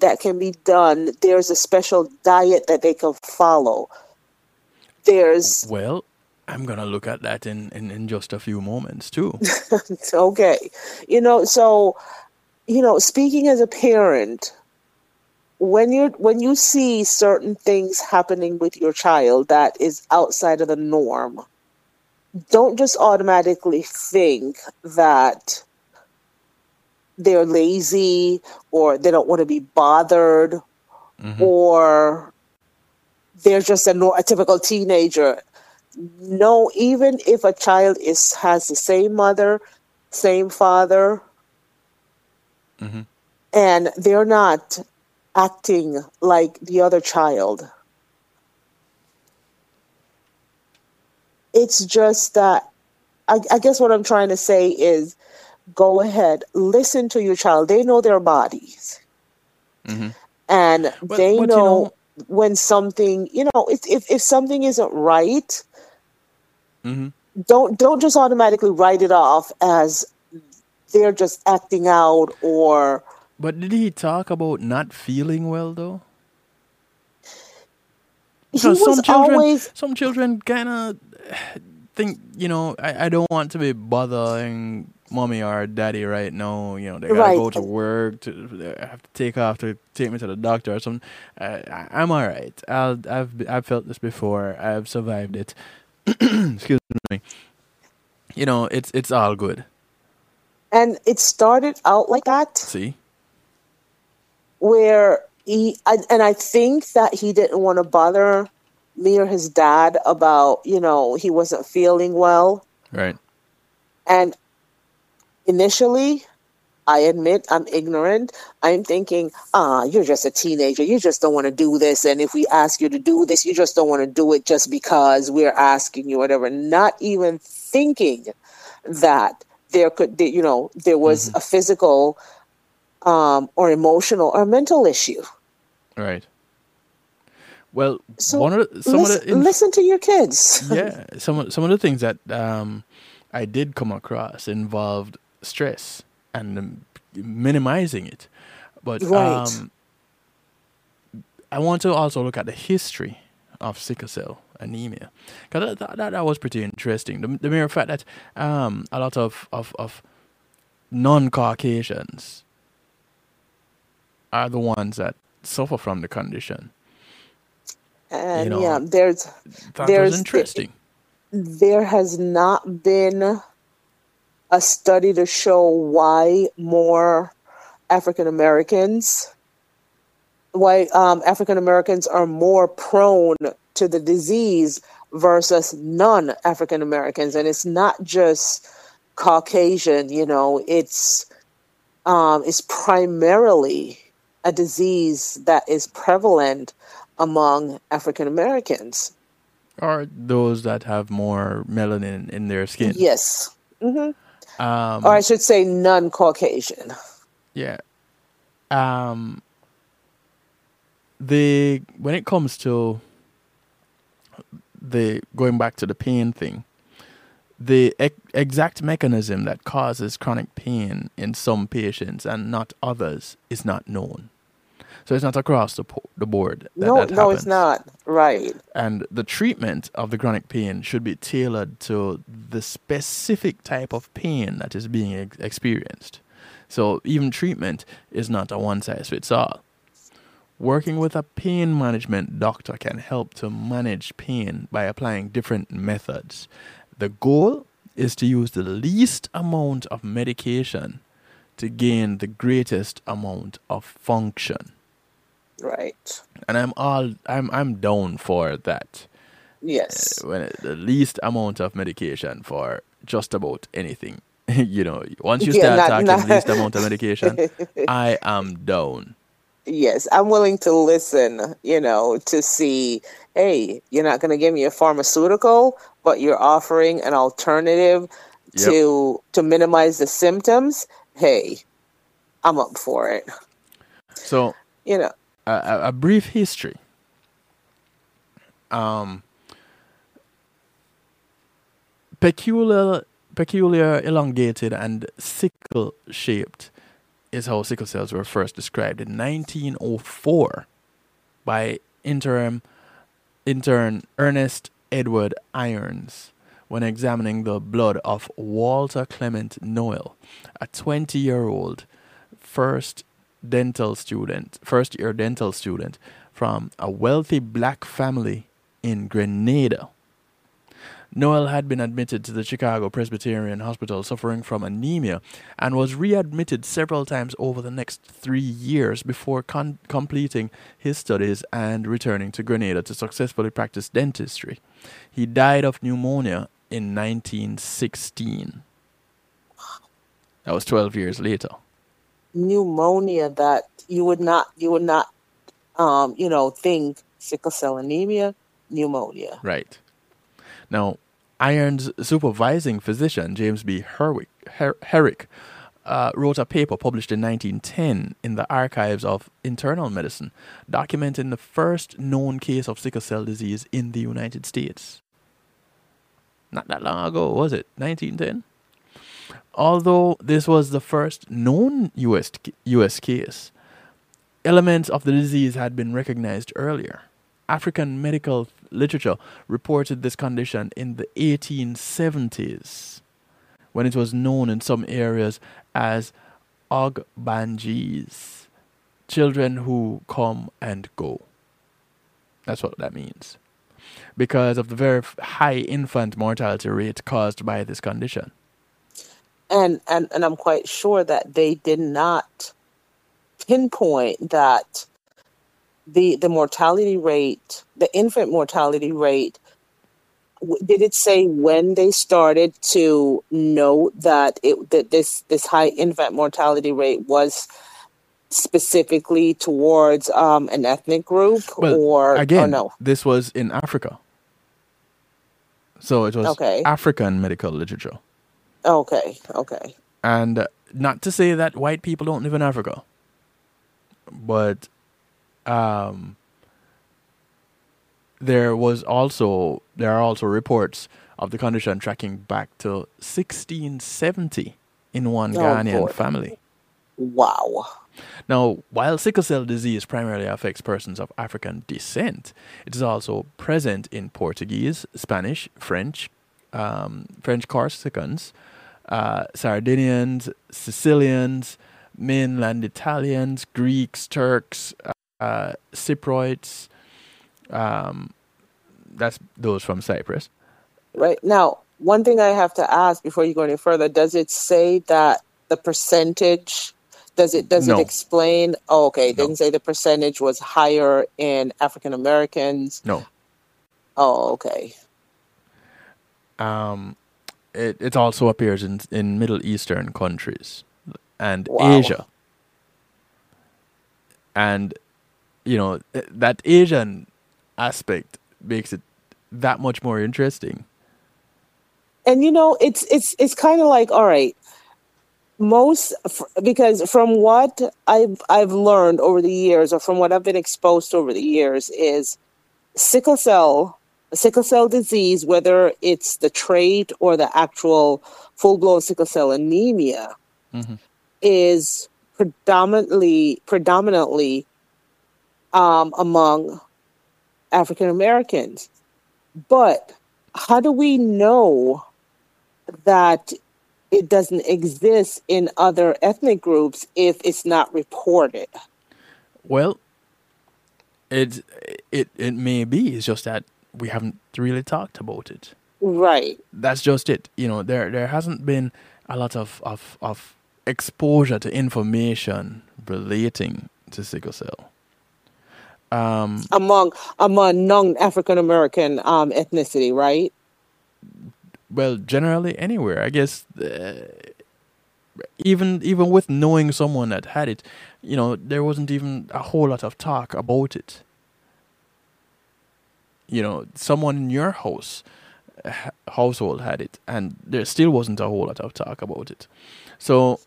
that can be done. There's a special diet that they can follow. There's Well, I'm gonna look at that in, in, in just a few moments too. okay, you know. So, you know, speaking as a parent, when you're when you see certain things happening with your child that is outside of the norm, don't just automatically think that they're lazy or they don't want to be bothered Mhm. or they're just a, a typical teenager. No, even if a child is has the same mother, same father, Mhm. and they're not acting like the other child. It's just that I, I guess what I'm trying to say is go ahead, listen to your child. They know their bodies Mhm. and But- they but you know, know- when something you know if, if if something isn't right mm-hmm. don't don't just automatically write it off as they're just acting out or But did he talk about not feeling well though? he Because was some children, always some children kind of think, you know, I, I don't want to be bothering mommy or daddy right now. You know, they gotta Right. go to work. To they have to take off to take me to the doctor or something. I, I'm all right. I'll, I've I've felt this before. I've survived it. Excuse me. You know, it's it's all good. And it started out like that. See, where he I, and I think that he didn't want to bother me or his dad about you know he wasn't feeling well right? and initially I admit I'm ignorant. I'm thinking, ah, you're just a teenager. You just don't want to do this. And if we ask you to do this, you just don't want to do it just because we're asking you, whatever. Not even thinking that there could, you know, there was a physical um, or emotional or mental issue. Right. Well, So one of the, some listen, of the inf- listen to your kids. yeah, some of, some of the things that um, I did come across involved stress and um, minimizing it. But Right. um, I want to also look at the history of sickle cell anemia because that, that, that was pretty interesting. The, the mere fact that um, a lot of, of, of non-Caucasians are the ones that suffer from the condition. And know, yeah, there's There's interesting. there has not been a study to show why more African Americans, why um, African Americans are more prone to the disease versus non African Americans. And it's not just Caucasian, you know, it's um, it's primarily a disease that is prevalent among African Americans. Are those that have more melanin in their skin. Yes. hmm Um, or I should say non Caucasian. yeah. Um, the when it comes to the going back to the pain thing, the ex- exact mechanism that causes chronic pain in some patients and not others is not known. So it's not across the po- the board. That no, that no, it's not. Right. and the treatment of the chronic pain should be tailored to the specific type of pain that is being ex- experienced. So even treatment is not a one size fits all. Working with a pain management doctor can help to manage pain by applying different methods. The goal is to use the least amount of medication to gain the greatest amount of function. Right. And I'm all I'm I'm down for that Yes. Uh, when it, the least amount of medication for just about anything. you know, once you Yeah, start not- talking not- least amount of medication, I am down. Yes. I'm willing to listen, you know, to see, hey, you're not going to give me a pharmaceutical, but you're offering an alternative Yep. to to minimize the symptoms. Hey, I'm up for it. So You know. A, a, brief history. Um, peculiar, peculiar, elongated, and sickle-shaped is how sickle cells were first described in 1904 by interim intern Ernest Edward Irons when examining the blood of Walter Clement Noel, a 20-year-old first dental student, first year dental student from a wealthy black family in Grenada. Noel had been admitted to the Chicago Presbyterian Hospital suffering from anemia and was readmitted several times over the next three years before con- completing his studies and returning to Grenada to successfully practice dentistry. He died of pneumonia in 1916. That was 12 years later. Pneumonia that you would not you would not um you know think sickle cell anemia pneumonia Right. Now, Iron's supervising physician, James B. Herwick, Her- Herrick, uh, wrote a paper published in 1910 in the Archives of Internal Medicine, documenting the first known case of sickle cell disease in the United States. Not that long ago, was it? 1910? Although this was the first known US, US case, elements of the disease had been recognized earlier. African medical literature reported this condition in the 1870s, when it was known in some areas as Ogbanjis, children who come and go. That's what that means. Because of the very high infant mortality rate caused by this condition. And, and and I'm quite sure that they did not pinpoint that the the mortality rate, the infant mortality rate did it say when they started to know that it that this this high infant mortality rate was specifically towards um, an ethnic group well, or again or no? this was in africa. So it was okay. african medical literature okay okay. And not to say that white people don't live in africa but um there was also there are also reports of the condition tracking back to 1670 in one Oh, Ghanaian family. wow. Now, while sickle cell disease primarily affects persons of African descent, it is also present in Portuguese, Spanish, French, um, French Corsicans, uh, Sardinians, Sicilians, mainland Italians, Greeks, Turks, uh, Cypriots. Um, that's those from Cyprus. right now one thing i have to ask before you go any further does it say that the percentage does it does No. it explain oh, okay it No. didn't say the percentage was higher in african americans No, oh okay um, it it also appears in in Middle Eastern countries and Wow. Asia. And you know that Asian aspect makes it that much more interesting. and you know it's it's it's kind of like all right most f- because from what i've i've learned over the years or from what i've been exposed to over the years is sickle cell sickle cell disease whether it's the trait or the actual full-blown sickle cell anemia Mhm. is predominantly predominantly um, among african americans but how do we know that it doesn't exist in other ethnic groups if it's not reported? Well, it it it may be. It's just that we haven't really talked about it. Right. That's just it. You know, there there hasn't been a lot of of, of exposure to information relating to sickle cell. Um, Among among non African American um, ethnicity, right? well, generally anywhere, I guess. Uh, even even with knowing someone that had it, you know, there wasn't even a whole lot of talk about it. You know, someone in your house household had it, and there still wasn't a whole lot of talk about it. So,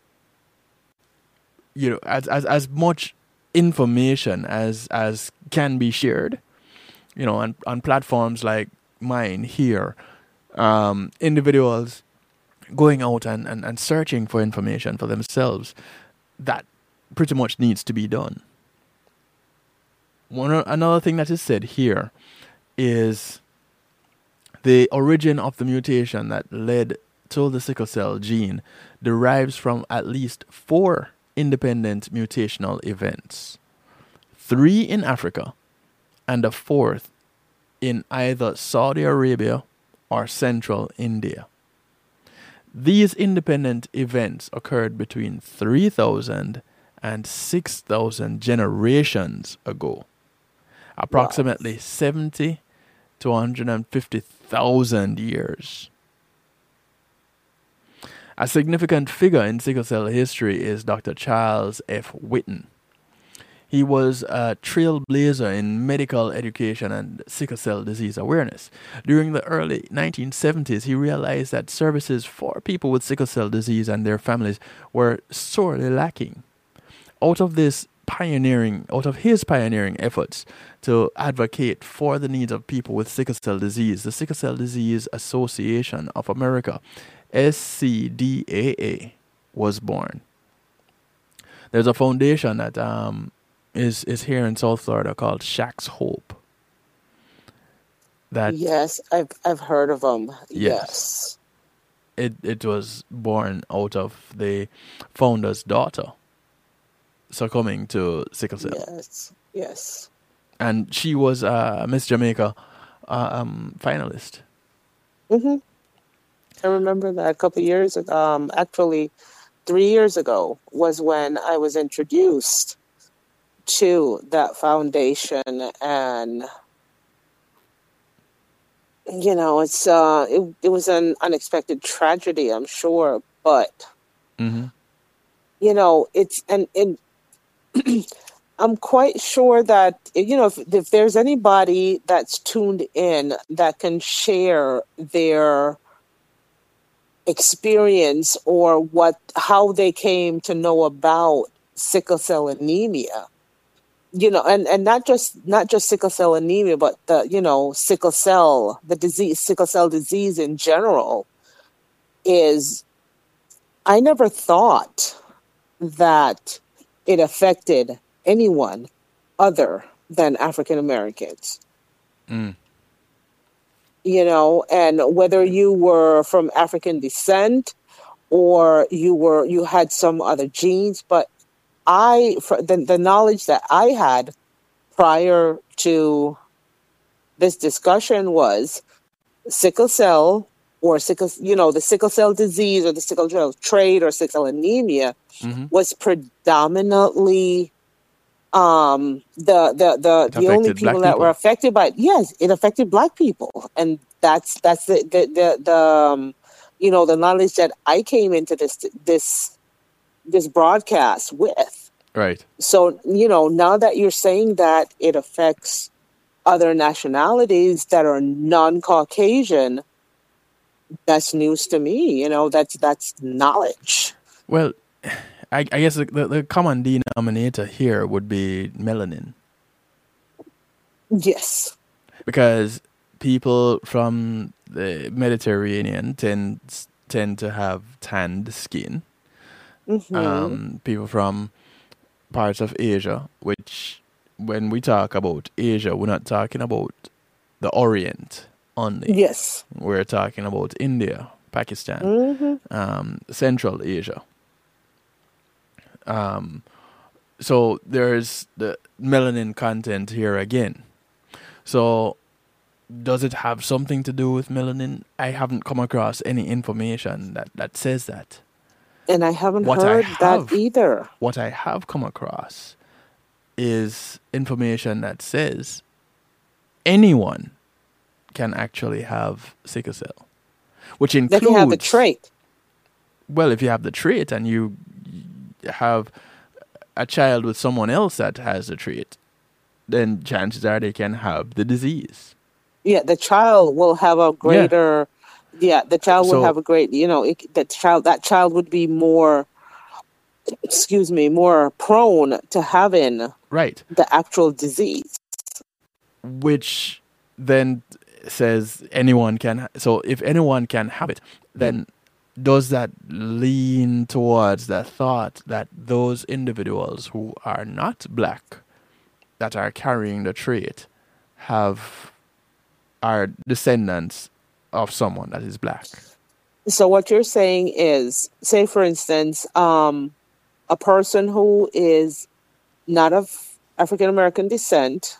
you know, as as as much information as as can be shared, you know, on on platforms like mine here, um, individuals going out and, and, and searching for information for themselves, that pretty much needs to be done. One another thing that is said here is the origin of the mutation that led to the sickle cell gene derives from at least four independent mutational events. Three in Africa and a fourth in either Saudi Arabia or central India. These independent events occurred between 3,000 and 6,000 generations ago, approximately 70 to 150,000 years. A significant figure in sickle cell history is Dr. Charles F. Whitten. He was a trailblazer in medical education and sickle cell disease awareness. During the early 1970s, he realized that services for people with sickle cell disease and their families were sorely lacking. Out of this pioneering, out of his pioneering efforts to advocate for the needs of people with sickle cell disease, the Sickle Cell Disease Association of America, SCDAA, was born. There's a foundation that um, is is here in South Florida called Shack's Hope. That Yes, I've I've heard of them. Yes. Yes. it it was born out of the founder's daughter succumbing to sickle cell, Yes. Yes. and she was a Miss Jamaica uh, um, finalist. hmm I remember that a couple years ago. Um, actually, three years ago was when I was introduced to that foundation, and you know, it's uh, it it was an unexpected tragedy, I'm sure, but hmm you know, it's and and I'm quite sure that you know if, if there's anybody that's tuned in that can share their experience or what how they came to know about sickle cell anemia you know and and not just not just sickle cell anemia but the you know sickle cell the disease sickle cell disease in general is i never thought that it affected anyone other than african americans Mm. you know and whether you were from african descent or you were you had some other genes but i for the, the knowledge that i had prior to this discussion was sickle cell or sickle you know the sickle cell disease or the sickle cell trait or sickle cell anemia hmm was predominantly um the the the, It the only black people that were affected by it yes it affected black people. And that's that's the the the, the um, you know the knowledge that i came into this this this broadcast with. Right. so you know now that you're saying that it affects other nationalities that are non-caucasian that's news to me you know that's that's knowledge Well, I, I guess the, the, the common denominator here would be melanin yes because people from the Mediterranean tend tend to have tanned skin. Mhm. Um, people from parts of Asia, which when we talk about Asia, we're not talking about the Orient only. yes We're talking about India, Pakistan, hmm um, Central Asia. Um, so there's the melanin content here again. So does it have something to do with melanin? I haven't come across any information that, that says that. And I haven't What I heard have- that either. What I have come across is information that says anyone can actually have sickle cell, which includes you have the trait. well, if you have the trait and you have a child with someone else that has the trait, then chances are they can have the disease. Yeah, the child will have a greater. Yeah, the child will So- have a great. You know, it, the child that child would be more. Excuse me, more prone to having Right. the actual disease. Which then says anyone can. So if anyone can have it, then does that lean towards the thought that those individuals who are not black, that are carrying the trait, have are descendants of someone that is black? So what you're saying is, say for instance, um, a person who is not of African American descent,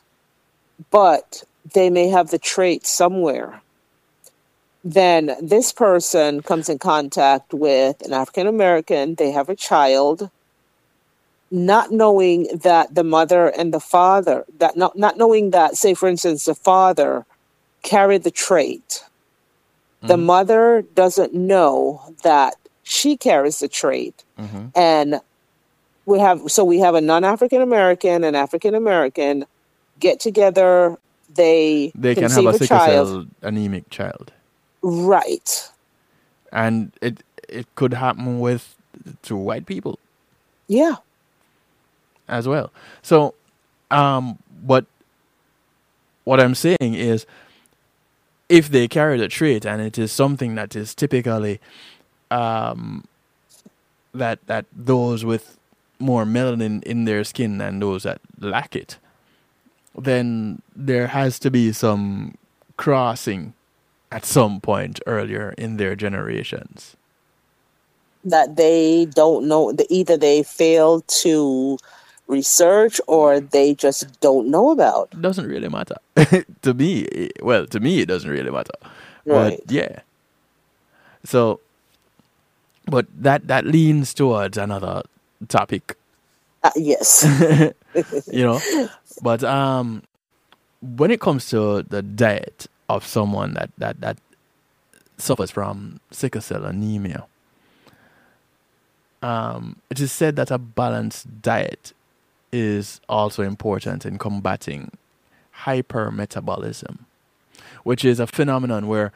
but they may have the trait somewhere. Then this person comes in contact with an African American, they have a child, not knowing that the mother and the father, that not, not knowing that, say for instance, the father carried the trait the Mhm. mother doesn't know that she carries the trait Mm-hmm. and we have so we have a non-african american and african american get together they They can have a sickle child. cell anemic child, right. And it it could happen with to white people. Yeah. As well. So, um, but what I'm saying is, if they carry the trait and it is something that is typically, um, that that those with more melanin in their skin than those that lack it, then there has to be some crossing at some point earlier in their generations. That they don't know. Either they fail to research or they just don't know about. doesn't really matter to me. Well, to me, it doesn't really matter. Right. But yeah. So, but that that leans towards another topic, Uh, yes. you know. but um, when it comes to the diet of someone that that that suffers from sickle cell anemia, um, it is said that a balanced diet is also important in combating hypermetabolism, which is a phenomenon where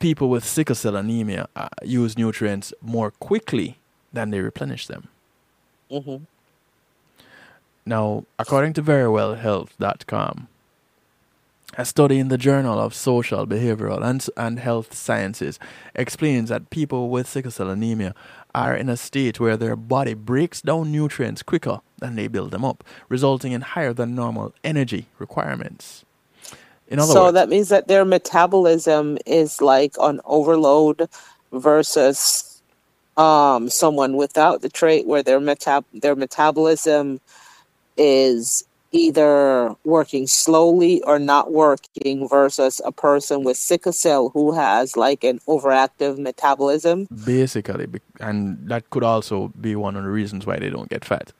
people with sickle cell anemia uh, use nutrients more quickly than they replenish them. hmm Now, according to verywellhealth.com, a study in the Journal of Social, Behavioral, and, and Health Sciences explains that people with sickle cell anemia are in a state where their body breaks down nutrients quicker than they build them up, resulting in higher than normal energy requirements. In other So words, that means that their metabolism is like on overload versus um, someone without the trait where their metab their metabolism is either working slowly or not working versus a person with sickle cell who has like an overactive metabolism. basically, and that could also be one of the reasons why they don't get fat.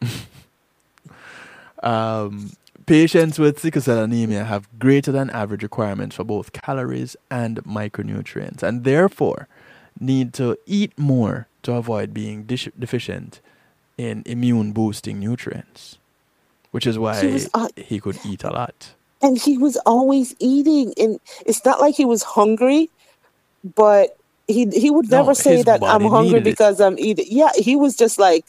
um, patients with sickle cell anemia have greater than average requirements for both calories and micronutrients, and therefore need to eat more to avoid being deficient in immune boosting nutrients, which is why He was, uh, he could eat a lot. and he was always eating and it's not like he was hungry but he he would No, never say that i'm hungry needed it. because i'm eating yeah he was just like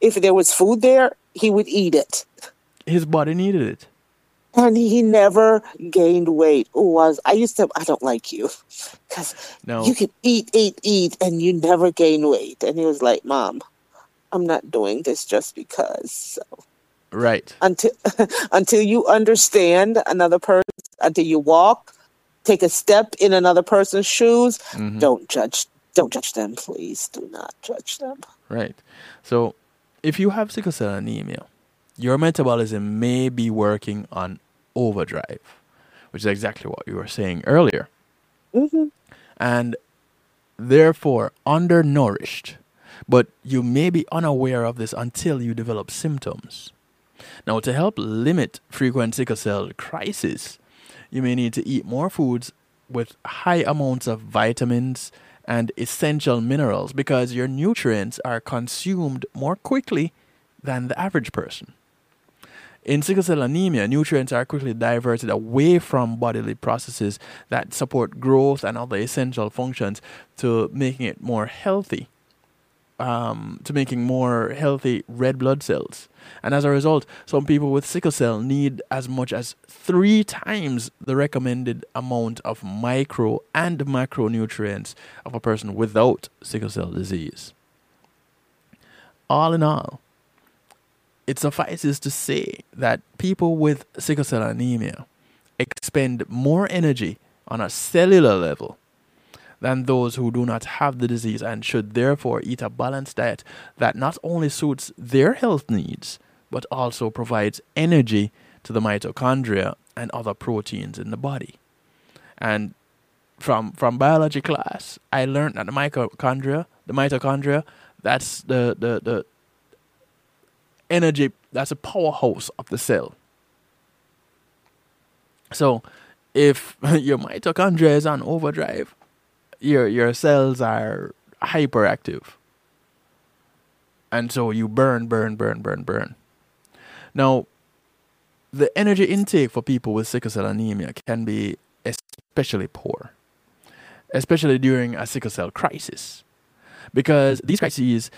if there was food there he would eat it His body needed it. and he never gained weight oh I, was, I used to i don't like you because No, you can eat eat eat and you never gain weight and he was like mom i'm not doing this just because so right. until until you understand another person until you walk take a step in another person's shoes Mhm. don't judge don't judge them please do not judge them Right. So, if you have sickle cell anemia, your metabolism may be working on overdrive, which is exactly what you were saying earlier, hmm and therefore undernourished. But you may be unaware of this until you develop symptoms. Now, to help limit frequent sickle cell crisis, you may need to eat more foods with high amounts of vitamins and essential minerals because your nutrients are consumed more quickly than the average person. In sickle cell anemia, nutrients are quickly diverted away from bodily processes that support growth and other essential functions to making it more healthy, um, to making more healthy red blood cells. And as a result, some people with sickle cell need as much as three times the recommended amount of micro and macronutrients of a person without sickle cell disease. All in all, it suffices to say that people with sickle cell anemia expend more energy on a cellular level than those who do not have the disease and should therefore eat a balanced diet that not only suits their health needs but also provides energy to the mitochondria and other proteins in the body. And from from biology class, I learned that the mitochondria, the mitochondria, that's the the, the energy that's a powerhouse of the cell. So if your mitochondria is on overdrive, your your cells are hyperactive. And so you burn, burn, burn, burn, burn. Now, the energy intake for people with sickle cell anemia can be especially poor, especially during a sickle cell crisis, because these crises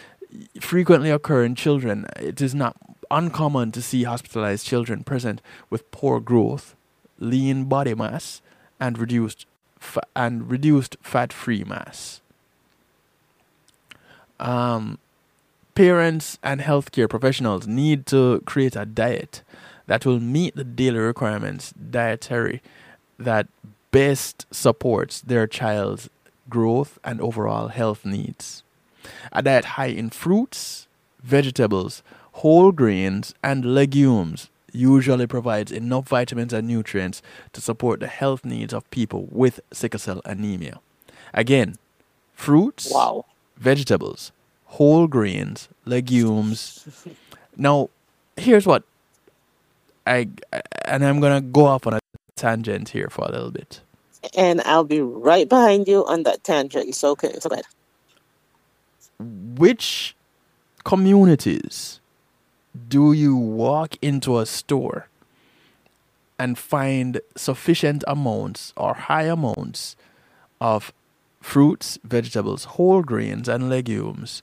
frequently occur in children. It is not uncommon to see hospitalized children present with poor growth, lean body mass, and reduced and reduced fat-free mass. Um, parents and healthcare professionals need to create a diet that will meet the daily requirements dietary that best supports their child's growth and overall health needs. A diet high in fruits, vegetables, whole grains, and legumes usually provides enough vitamins and nutrients to support the health needs of people with sickle cell anemia. Again, fruits, Wow. vegetables, whole grains, legumes. Now, here's what I and I'm gonna go off on a tangent here for a little bit. And I'll be right behind you on that tangent. So okay, so go ahead. Which communities do you walk into a store and find sufficient amounts or high amounts of fruits, vegetables, whole grains, and legumes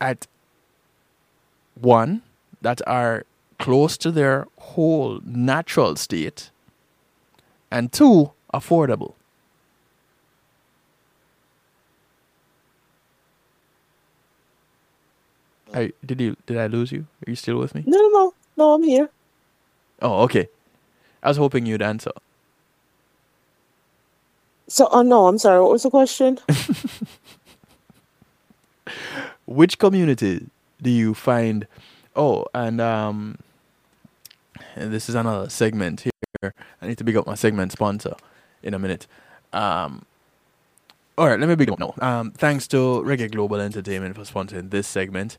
at one that are close to their whole natural state, and two affordable. Did you did I lose you? Are you still with me? No, no, no, no. I'm here. Oh, okay. I was hoping you'd answer. So, oh no, I'm sorry. What was the question? Which community do you find? Oh, and um, and this is another segment here. I need to pick up my segment sponsor in a minute. Um, all right, let me begin. No, um, thanks to Reggae Global Entertainment for sponsoring this segment.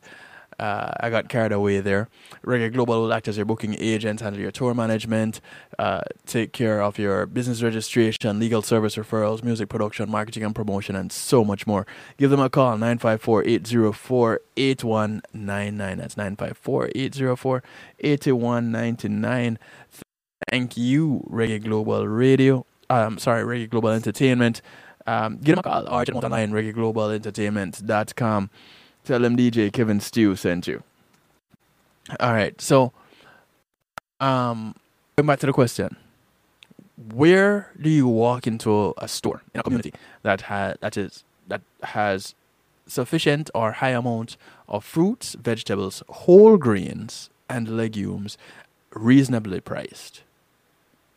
Uh, I got carried away there. Reggae Global will act as your booking agent, handle your tour management, uh, take care of your business registration, legal service referrals, music production, marketing and promotion, and so much more. Give them a call, 954-804-8199. That's 954-804-8199. Thank you, Reggae Global Radio. Um, sorry, Reggae Global Entertainment. Um, give them a call or check them out online, reggaeglobalentertainment.com. Tell them DJ Kevin Stew sent you. All right, so um, going back to the question, where do you walk into a store in a community that has that is that has sufficient or high amount of fruits, vegetables, whole grains, and legumes, reasonably priced?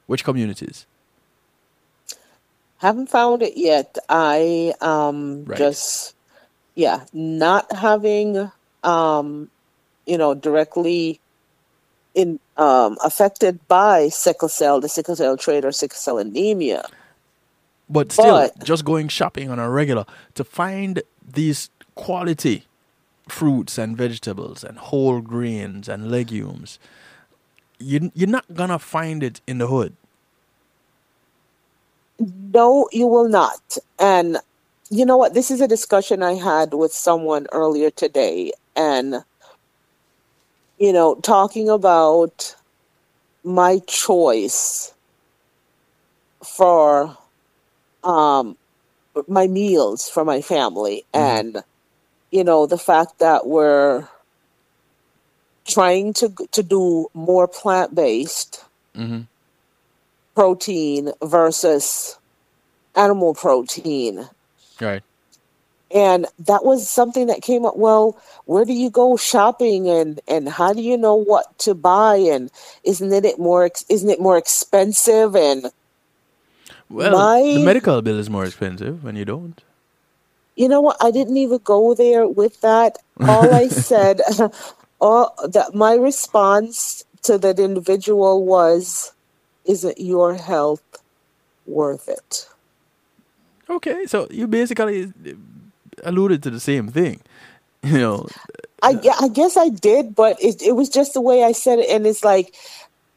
Which communities? Haven't found it yet. I um Right. just yeah, not having um you know directly in um affected by sickle cell, the sickle cell trait or sickle cell anemia. But still, But- just going shopping on a regular to find these quality fruits and vegetables and whole grains and legumes, you, you're not gonna find it in the hood. No, you will not. And you know what? This is a discussion I had with someone earlier today, and you know, talking about my choice for um my meals for my family Mhm. and you know the fact that we're trying to to do more plant-based hmm protein versus animal protein Right. and that was something that came up well where do you go shopping and and how do you know what to buy? And isn't it more isn't it more expensive? And Well, My- the medical bill is more expensive when you don't. you know what? I didn't even go there with that. All i said all that my response to that individual was isn't your health worth it Okay, so you basically alluded to the same thing. You know, I, I guess I did, but it, it was just the way I said it. And it's like,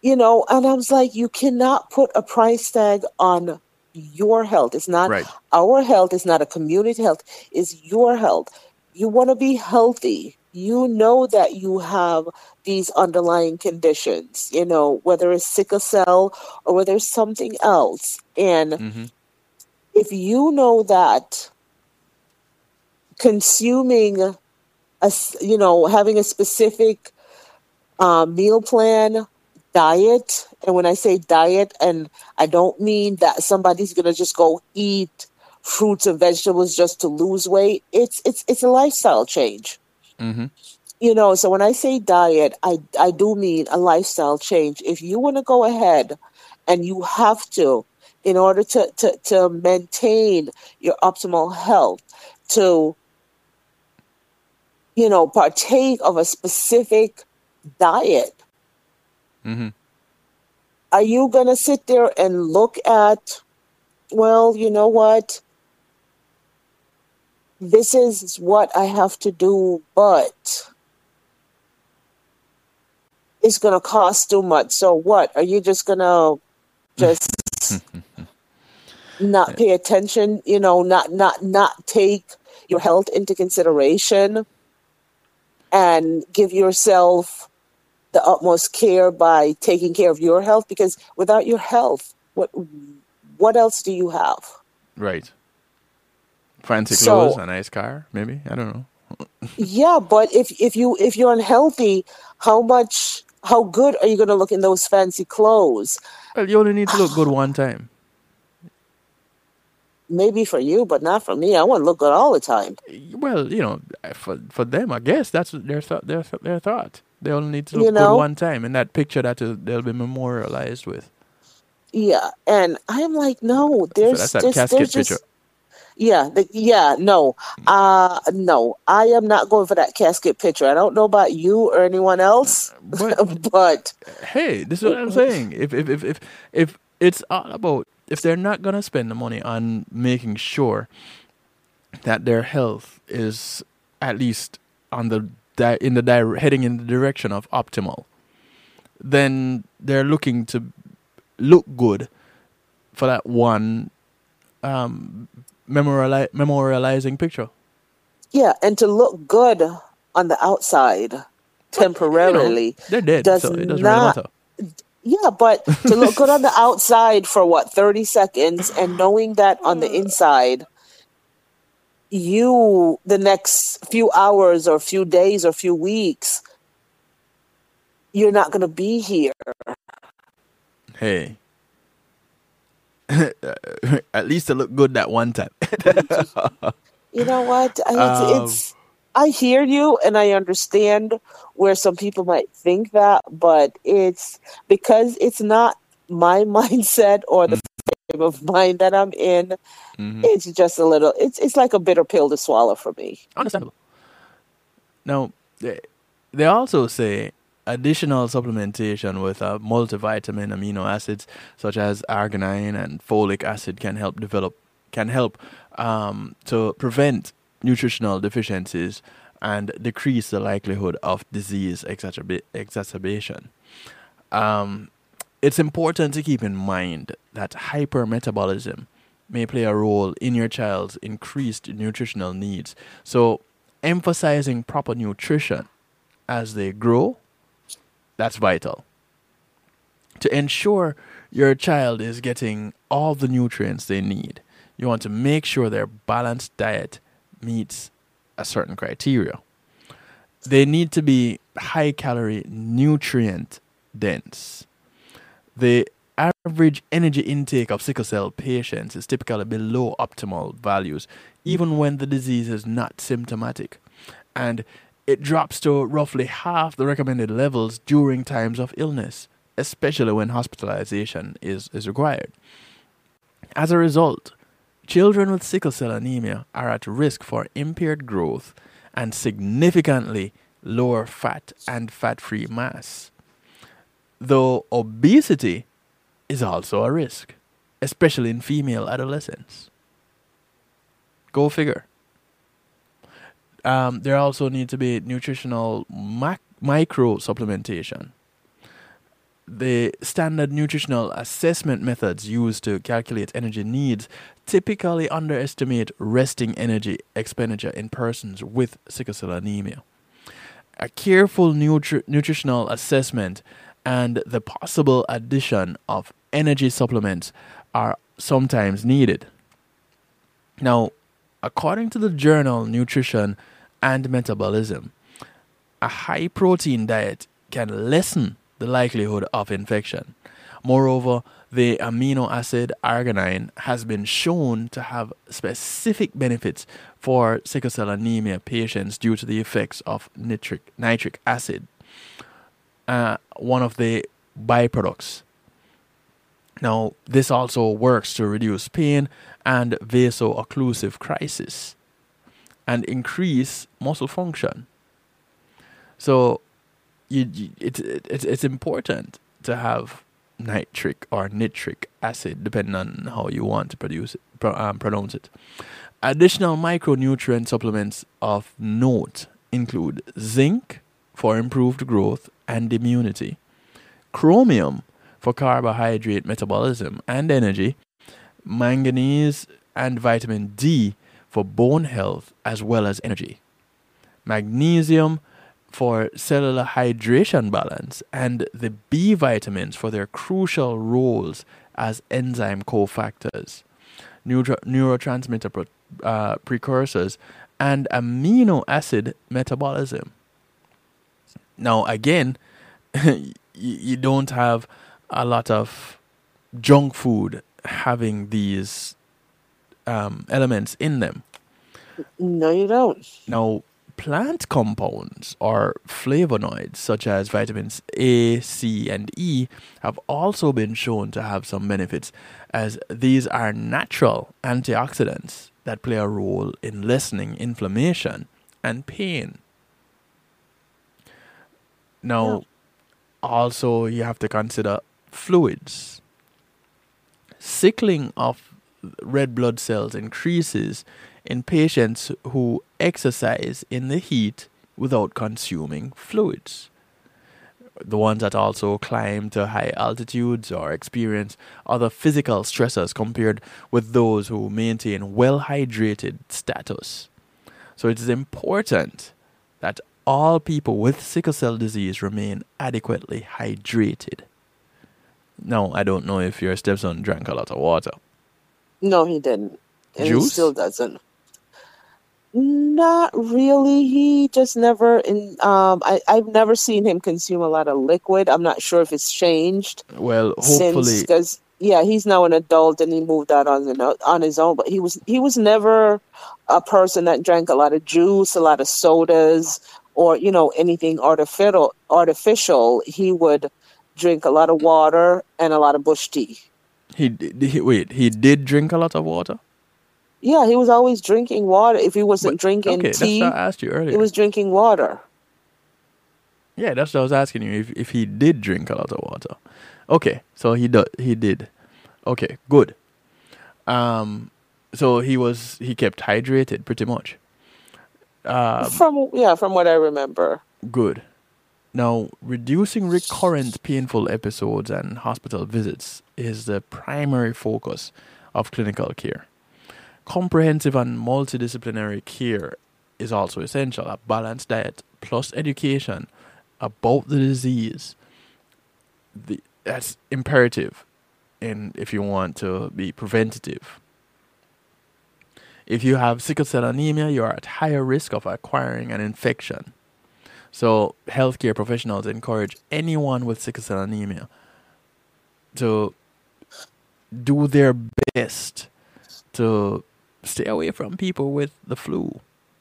you know, and I was like, you cannot put a price tag on your health. It's not right. our health, it's not a community health, it's your health. You want to be healthy. You know that you have these underlying conditions, you know, whether it's sickle cell or whether it's something else. And hmm if you know that consuming a you know having a specific uh, meal plan diet and when i say diet and i don't mean that somebody's to just go eat fruits and vegetables just to lose weight it's it's it's a lifestyle change. Hmm you know so when i say diet i i do mean a lifestyle change. If you want to go ahead and you have to in order to, to, to maintain your optimal health, to, you know, partake of a specific diet, Mm-hmm. are you going to sit there and look at, well, you know what? This is what I have to do, but it's going to cost too much. So what? Are you just going to just not pay attention, you know, not not not take your health into consideration and give yourself the utmost care by taking care of your health because without your health, what what else do you have? Right. Fancy So- clothes, a nice car, maybe. I don't know. Yeah, but if if you if you're unhealthy, how much how good are you going to look in those fancy clothes? Well, you only need to look good one time. Maybe for you, but not for me. I want to look good all the time. Well, you know, eh, for for them, I guess that's their thought. Their th- their thought. They only need to You look know? good one time, and that picture that is- they'll be memorialized with. Yeah, and I'm like, no, there's that's that just casket there's just picture. Yeah, the, yeah, no, uh, no, I am not going for that casket picture. I don't know about you or anyone else, But but hey, this is what I'm saying. If if if if if it's all about if they're not gonna spend the money on making sure that their health is at least on the di- in the di- heading in the direction of optimal, then they're looking to look good for that one um, memoriali- memorializing picture. yeah, and to look good on the outside You know, temporarily. they're dead, does so it doesn't not- really matter. Yeah, but to look good on the outside for what, 30 seconds and knowing that on the inside, you, the next few hours or few days or few weeks, you're not going to be here. Hey. At least it looked good that one time. You know what? I, Um, it's, it's, I hear you and I understand where some people might think that, but it's because it's not my mindset or the frame of mind that I'm in. Mhm. It's just a little. It's it's like a bitter pill to swallow for me. Understandable. Now, they, they also say additional supplementation with a multivitamin amino acids such as arginine and folic acid can help develop can help um, to prevent nutritional deficiencies and decrease the likelihood of disease exacerba- exacerbation. Um, it's important to keep in mind that hypermetabolism may play a role in your child's increased nutritional needs. So, emphasizing proper nutrition as they grow, that's vital. To ensure your child is getting all the nutrients they need, you want to make sure their balanced diet meets a certain criteria. They need to be high calorie, nutrient dense. The average energy intake of sickle cell patients is typically below optimal values, even when the disease is not symptomatic. And it drops to roughly half the recommended levels during times of illness, especially when hospitalization is, is required. As a result, children with sickle cell anemia are at risk for impaired growth and significantly lower fat and fat free mass. Though obesity is also a risk, especially in female adolescents. Go figure. Um, there also need to be nutritional mac- micro supplementation. The standard nutritional assessment methods used to calculate energy needs typically underestimate resting energy expenditure in persons with sickle cell anemia. A careful nutri- nutritional assessment and the possible addition of energy supplements are sometimes needed. Now, according to the journal Nutrition and Metabolism, a high protein diet can lessen the likelihood of infection. Moreover, the amino acid arginine has been shown to have specific benefits for sickle cell anemia patients due to the effects of nitric, nitric acid, uh, one of the byproducts. Now, this also works to reduce pain and vaso-occlusive crisis and increase muscle function. So, you, you, it, it, it's important to have nitric or nitric acid, depending on how you want to produce it, pro, um, pronounce it. Additional micronutrient supplements of note include zinc for improved growth and immunity, chromium for carbohydrate metabolism and energy, manganese and vitamin D for bone health as well as energy, magnesium for cellular hydration balance, and the B vitamins for their crucial roles as enzyme cofactors, neuro- neurotransmitter pro- uh, precursors, and amino acid metabolism. Now, again, you don't have a lot of junk food having these um, elements in them. No, you don't. Now, plant compounds or flavonoids such as vitamins A, C, and E have also been shown to have some benefits, as these are natural antioxidants that play a role in lessening inflammation and pain. Now, also, you have to consider fluids. Sickling of red blood cells increases in patients who exercise in the heat without consuming fluids. The ones that also climb to high altitudes or experience other physical stressors compared with those who maintain well hydrated status. So it is important that all people with sickle cell disease remain adequately hydrated. Now, I don't know if your stepson drank a lot of water. No, he didn't. And he Juice? still doesn't. Not really. He just never in um I, I've never seen him consume a lot of liquid. I'm not sure if it's changed Well, since hopefully, because yeah, he's now an adult and he moved out on his o- on his own. But he was he was never a person that drank a lot of juice, a lot of sodas, or you know anything artificial. Artificial. He would drink a lot of water and a lot of bush tea. He, he wait. He did drink a lot of water. Yeah, he was always drinking water. If he wasn't But drinking okay, that's tea, what I asked you earlier. he was drinking water. yeah, that's what I was asking you if if he did drink a lot of water. Okay, so he did. He did. Okay, good. Um, so he was he kept hydrated pretty much. Um, from yeah, from what I remember. Good. Now, reducing recurrent painful episodes and hospital visits is the primary focus of clinical care. Comprehensive and multidisciplinary care is also essential. A balanced diet plus education about the disease the, that's imperative in if you want to be preventative. If you have sickle cell anemia, you are at higher risk of acquiring an infection. So, healthcare professionals encourage anyone with sickle cell anemia to do their best to stay away from people with the flu,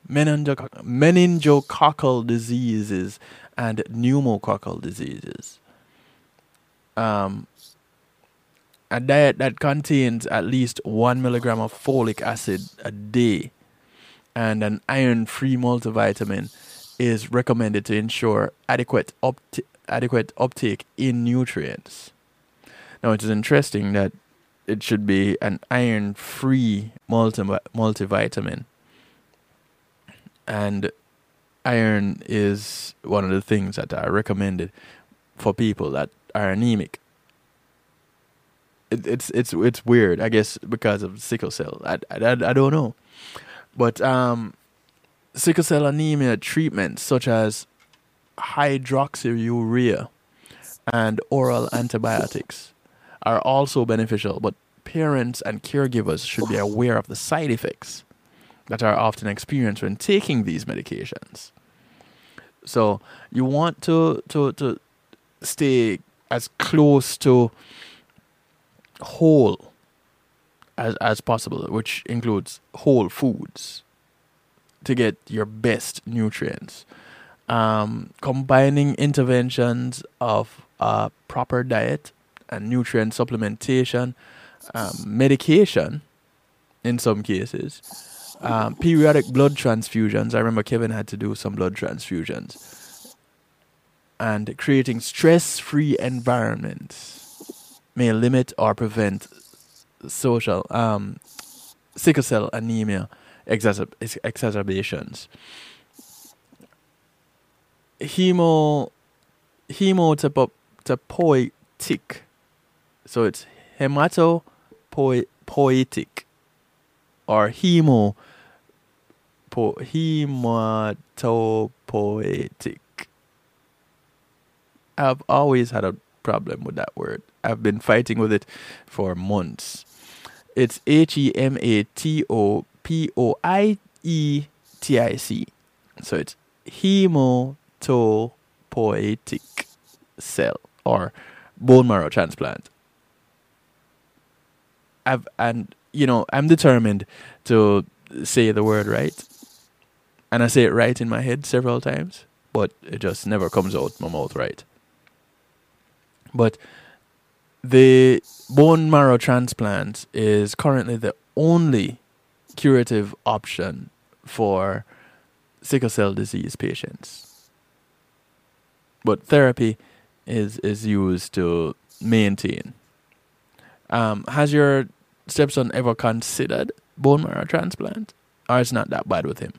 meningo- meningococcal diseases, and pneumococcal diseases. Um, a diet that contains at least one milligram of folic acid a day and an iron free multivitamin is recommended to ensure adequate opt- adequate uptake in nutrients. Now it is interesting that it should be an iron free multi- multivitamin. And iron is one of the things that are recommended for people that are anemic. It, it's it's it's weird i guess because of sickle cell. I, I, I don't know. But um sickle cell anemia treatments such as hydroxyurea and oral antibiotics are also beneficial but parents and caregivers should be aware of the side effects that are often experienced when taking these medications so you want to to to stay as close to whole as as possible, which includes whole foods to get your best nutrients. Um, combining interventions of a proper diet and nutrient supplementation, um, medication in some cases, um, periodic blood transfusions. I remember Kevin had to do some blood transfusions. And creating stress free environments may limit or prevent social um, sickle cell anemia exacerb- exacerbations. Hemo hematopoietic. So it's hematopoietic or hemo po, hematopoietic. I've always had a problem with that word. I've been fighting with it for months. It's H E M A T O P O I E T I C. So it's hematopoietic cell or bone marrow transplant. I've and you know I'm determined to say the word right, and I say it right in my head several times, but it just never comes out my mouth right. But the bone marrow transplant is currently the only curative option for sickle cell disease patients. But therapy is is used to maintain. Um, has your stepson ever considered bone marrow transplant, or it's not that bad with him?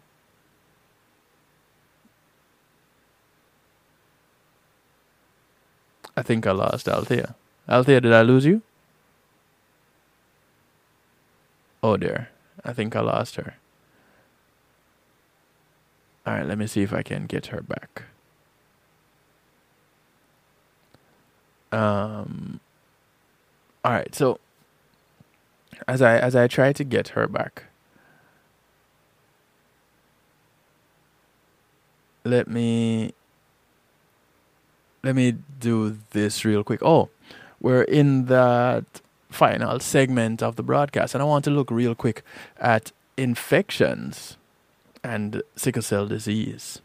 I think I lost Althea. Althea, did I lose you? Oh dear. I think I lost her. Alright, let me see if I can get her back. Um Alright, so as I as I try to get her back. Let me let me do this real quick. Oh, we're in that final segment of the broadcast, and I want to look real quick at infections and sickle cell disease.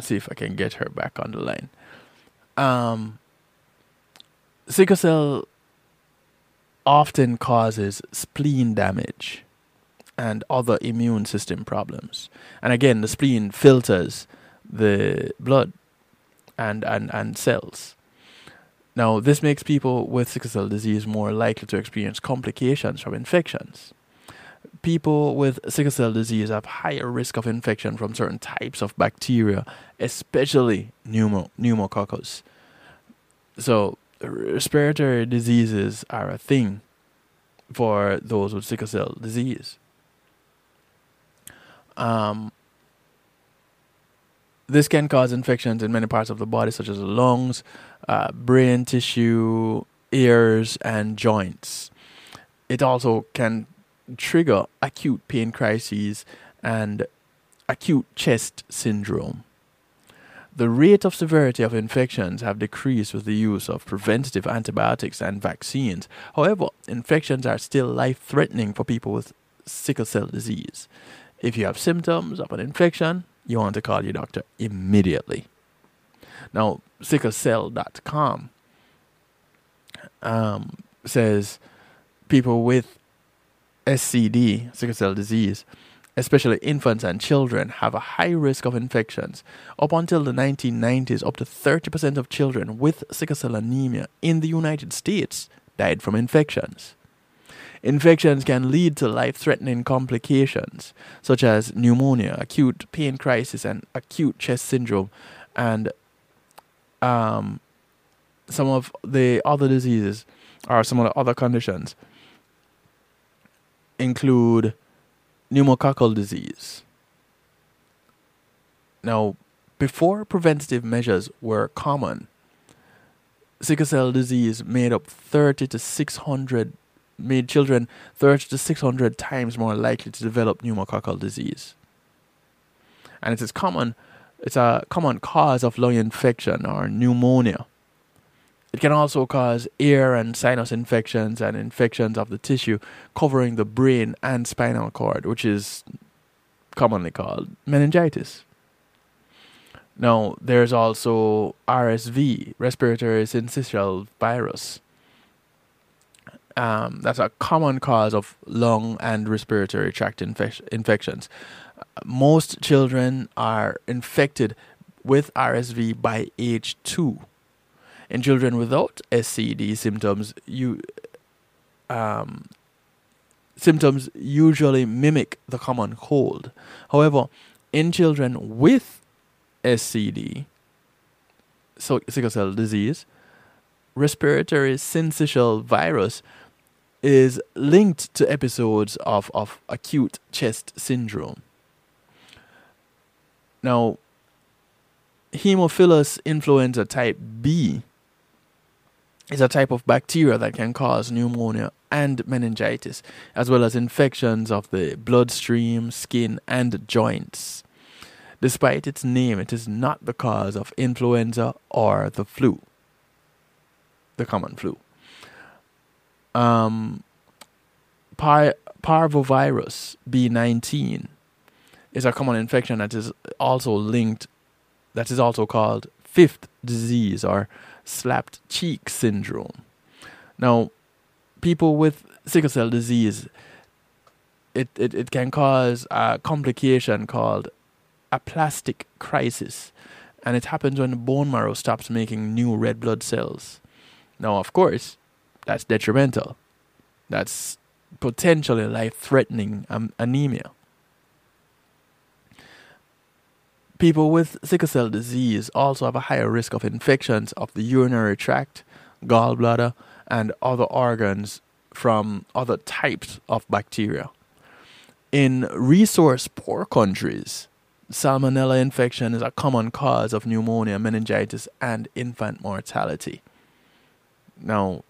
See if I can get her back on the line. Um, sickle cell often causes spleen damage and other immune system problems. And again, the spleen filters the blood and, and, and cells. Now, this makes people with sickle cell disease more likely to experience complications from infections. People with sickle cell disease have higher risk of infection from certain types of bacteria, especially pneumo- pneumococcus. So, respiratory diseases are a thing for those with sickle cell disease. Um, this can cause infections in many parts of the body, such as the lungs, uh, brain tissue, ears, and joints. It also can trigger acute pain crises and acute chest syndrome. The rate of severity of infections have decreased with the use of preventative antibiotics and vaccines. However, infections are still life-threatening for people with sickle cell disease. If you have symptoms of an infection, you want to call your doctor immediately. Now, sicklecell.com um, says people with SCD, sickle cell disease, especially infants and children, have a high risk of infections. Up until the 1990s, up to 30% of children with sickle cell anemia in the United States died from infections. Infections can lead to life threatening complications such as pneumonia, acute pain crisis, and acute chest syndrome. And um, some of the other diseases or some of the other conditions include pneumococcal disease. Now, before preventative measures were common, sickle cell disease made up 30 to 600 made children 30 to 600 times more likely to develop pneumococcal disease. And it is common, it's a common cause of lung infection or pneumonia. It can also cause ear and sinus infections and infections of the tissue covering the brain and spinal cord, which is commonly called meningitis. Now, there's also RSV, respiratory syncytial virus. Um, that's a common cause of lung and respiratory tract infec- infections. Most children are infected with RSV by age two. In children without SCD symptoms, you um, symptoms usually mimic the common cold. However, in children with SCD, so sickle cell disease, respiratory syncytial virus is linked to episodes of, of acute chest syndrome. Now, Haemophilus influenza type B is a type of bacteria that can cause pneumonia and meningitis, as well as infections of the bloodstream, skin, and joints. Despite its name, it is not the cause of influenza or the flu, the common flu. Um, par- parvovirus B19 is a common infection that is also linked, that is also called fifth disease or slapped cheek syndrome. Now, people with sickle cell disease, it, it, it can cause a complication called aplastic crisis. And it happens when the bone marrow stops making new red blood cells. Now, of course, that's detrimental. That's potentially life threatening um, anemia. People with sickle cell disease also have a higher risk of infections of the urinary tract, gallbladder, and other organs from other types of bacteria. In resource poor countries, salmonella infection is a common cause of pneumonia, meningitis, and infant mortality. Now,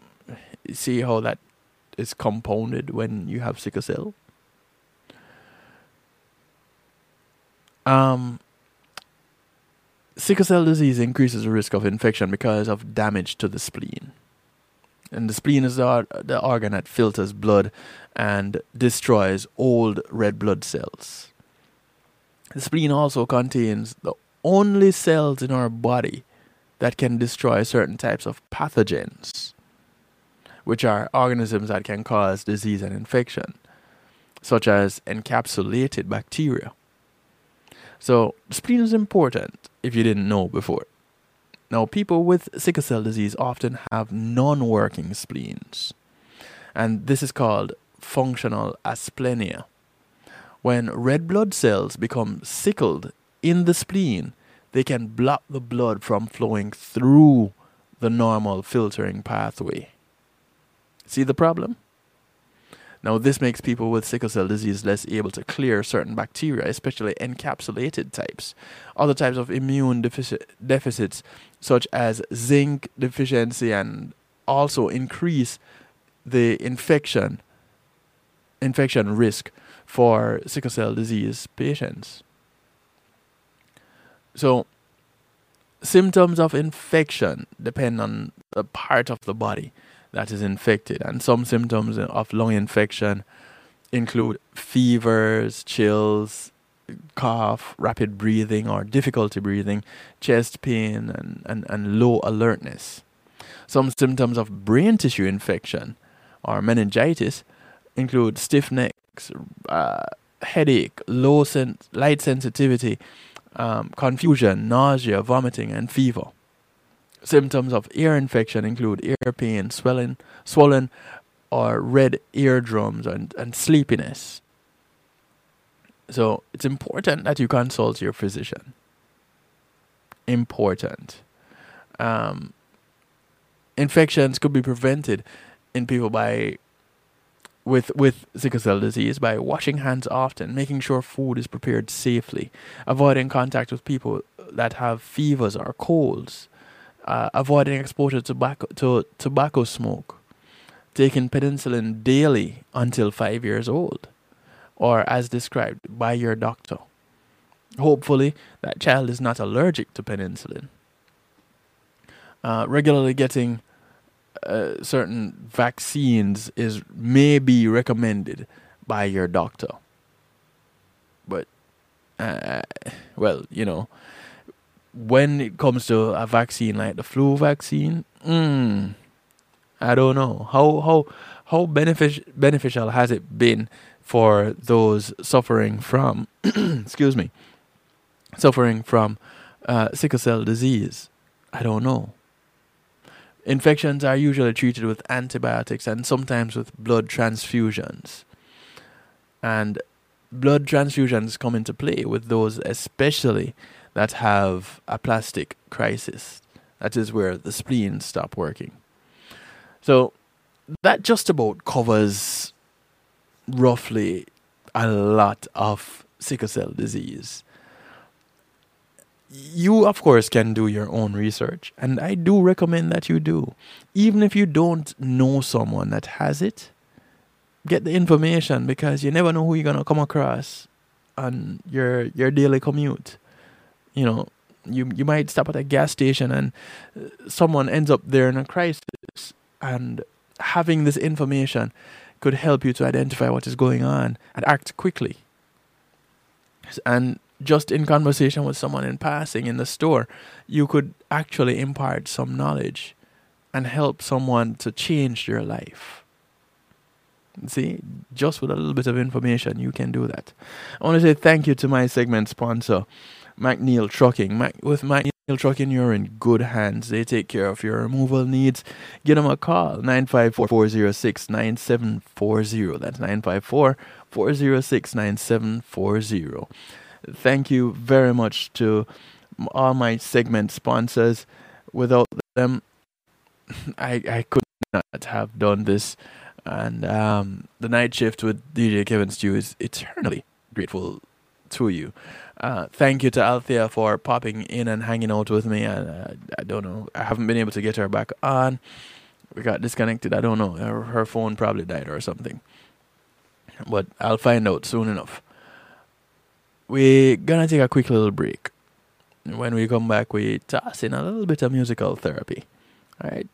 see how that is compounded when you have sickle cell? Um, sickle cell disease increases the risk of infection because of damage to the spleen. And the spleen is the, the organ that filters blood and destroys old red blood cells. The spleen also contains the only cells in our body that can destroy certain types of pathogens, which are organisms that can cause disease and infection, such as encapsulated bacteria. So, spleen is important if you didn't know before. Now, people with sickle cell disease often have non working spleens, and this is called functional asplenia. When red blood cells become sickled in the spleen, they can block the blood from flowing through the normal filtering pathway. See the problem? Now, this makes people with sickle cell disease less able to clear certain bacteria, especially encapsulated types. Other types of immune defici- deficits, such as zinc deficiency, and also increase the infection infection risk for sickle cell disease patients. So, symptoms of infection depend on the part of the body that is infected. And some symptoms of lung infection include fevers, chills, cough, rapid breathing or difficulty breathing, chest pain, and, and, and low alertness. Some symptoms of brain tissue infection or meningitis include stiff necks, uh, headache, low sen- light sensitivity, um, confusion, nausea, vomiting, and fever. Symptoms of ear infection include ear pain, swelling, swollen or red eardrums, and, and sleepiness. So it's important that you consult your physician. Important. Um, infections could be prevented in people by with with sickle cell disease by washing hands often, making sure food is prepared safely, avoiding contact with people that have fevers or colds, uh, avoiding exposure to tobacco, to tobacco smoke, taking penicillin daily until five years old, or as described by your doctor. Hopefully, that child is not allergic to penicillin. Uh, regularly getting uh, certain vaccines is may be recommended by your doctor. But, uh, well, you know, when it comes to a vaccine like the flu vaccine, mm, I don't know how how how benefic- beneficial has it been for those suffering from excuse me suffering from uh, sickle cell disease. I don't know. Infections are usually treated with antibiotics and sometimes with blood transfusions. And blood transfusions come into play with those, especially that have aplastic crisis. That is where the spleen stop working. So that just about covers roughly a lot of sickle cell disease you of course can do your own research and i do recommend that you do even if you don't know someone that has it get the information because you never know who you're going to come across on your your daily commute you know you you might stop at a gas station and uh, someone ends up there in a crisis and having this information could help you to identify what is going on and act quickly and just in conversation with someone in passing in the store, you could actually impart some knowledge and help someone to change their life. See, just with a little bit of information, you can do that. I want to say thank you to my segment sponsor, McNeil Trucking. Mac- with McNeil Trucking, you're in good hands. They take care of your removal needs. Give them a call, 954 406 9740. That's 954 406 9740 thank you very much to all my segment sponsors. Without them, I I could not have done this. And um, the night shift with DJ Kevin Stew is eternally grateful to you. Uh, thank you to Althea for popping in and hanging out with me. And I don't know, I haven't been able to get her back on. We got disconnected. I don't know. Her, her phone probably died or something. But I'll find out soon enough we're gonna take a quick little break. When we come back, we toss in a little bit of musical therapy. All right.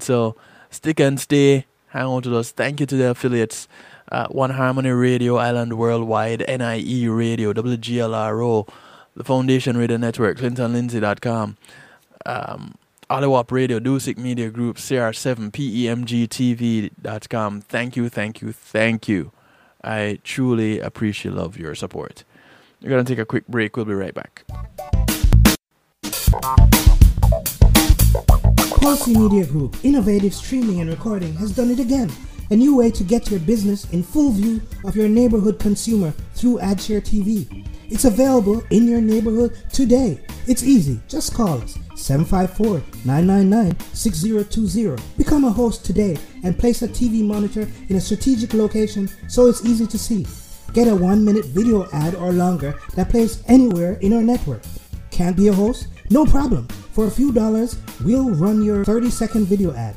So stick and stay. Hang on to us. Thank you to the affiliates. Uh, One Harmony Radio, Island Worldwide, NIE Radio, WGLRO, the Foundation Radio Network, ClintonLindsay.com, um, Oliwap Radio, Dusik Media Group, CR7, PEMGTV.com. Thank you, thank you, thank you. I truly appreciate love your support. We're going to take a quick break. We'll be right back. Pulsey Media Group, innovative streaming and recording, has done it again. A new way to get your business in full view of your neighborhood consumer through AdShare TV. It's available in your neighborhood today. It's easy. Just call us 754 999 6020. Become a host today and place a TV monitor in a strategic location so it's easy to see. Get a one minute video ad or longer that plays anywhere in our network. Can't be a host? No problem. For a few dollars, we'll run your 30 second video ad.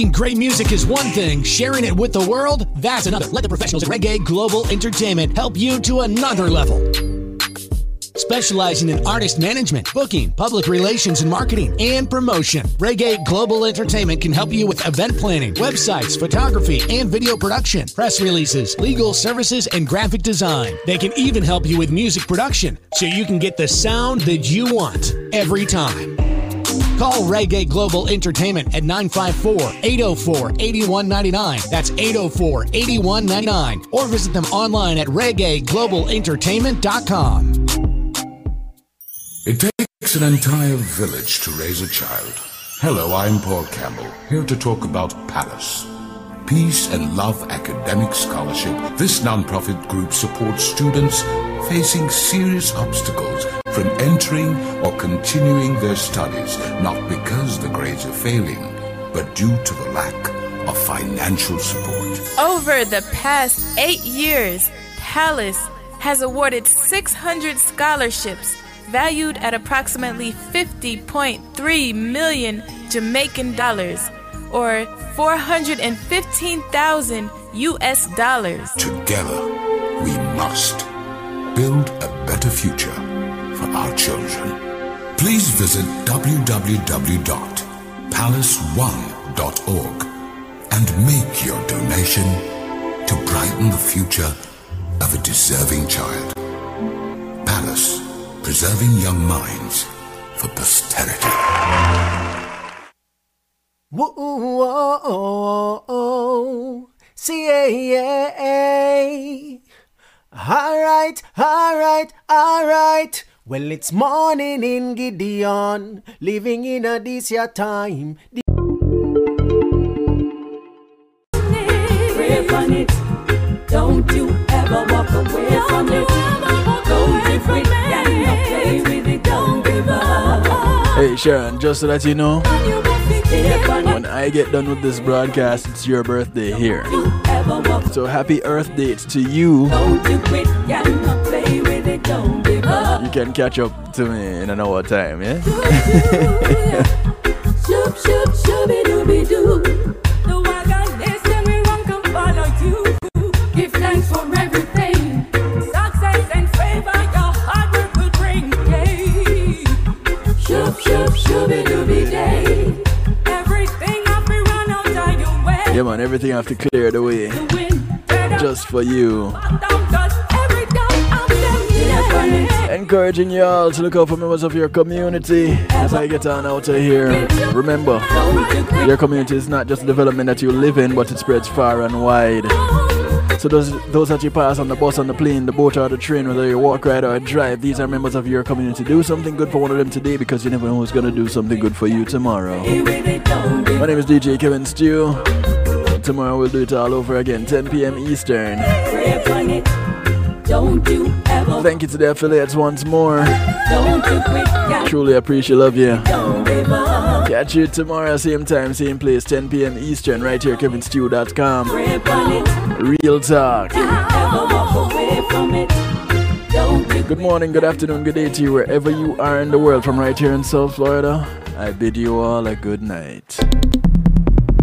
Making great music is one thing, sharing it with the world, that's another. Let the professionals at Reggae Global Entertainment help you to another level. Specializing in artist management, booking, public relations and marketing, and promotion, Reggae Global Entertainment can help you with event planning, websites, photography, and video production, press releases, legal services, and graphic design. They can even help you with music production so you can get the sound that you want every time. Call Reggae Global Entertainment at 954 804 8199. That's 804 8199. Or visit them online at reggaeglobalentertainment.com. It takes an entire village to raise a child. Hello, I'm Paul Campbell, here to talk about Palace. Peace and Love Academic Scholarship, this nonprofit group supports students facing serious obstacles from entering or continuing their studies, not because the grades are failing, but due to the lack of financial support. Over the past eight years, Palace has awarded 600 scholarships valued at approximately 50.3 million Jamaican dollars or 415,000 US dollars. Together, we must build a better future for our children. Please visit www.palace1.org and make your donation to brighten the future of a deserving child. Palace, preserving young minds for posterity. Whoa, whoa, oh, oh, C-A-A. All right, all right, all right. Well, it's morning in Gideon, living in a this year time. Pray on it. Don't you ever walk away from it. Don't give it and not play with it. Don't give up. Hey Sharon, just to let you know, Pray on when I get done with this broadcast, it's your birthday here. So happy Earth Day to you. You can catch up to me in an hour time, yeah? Shoop, shoop, shooby Yeah man, everything I have to clear the way. Just for you. Encouraging y'all to look out for members of your community as I get on out of here. Remember, your community is not just the development that you live in, but it spreads far and wide. So those those that you pass on the bus, on the plane, the boat, or the train, whether you walk, ride, or drive, these are members of your community. Do something good for one of them today because you never know who's gonna do something good for you tomorrow. My name is DJ Kevin Stew. Tomorrow we'll do it all over again, 10 p.m. Eastern. Pray on it. Don't you ever, Thank you to the affiliates once more. don't you quit. Yeah. Truly appreciate, love you. Don't give up. Catch you tomorrow, same time, same place, 10 p.m. Eastern, right here, kevinstew.com. Real talk. Ever walk away from it. Don't you Good morning, good afternoon, good day to you, wherever you are in the world, from right here in South Florida. I bid you all a good night.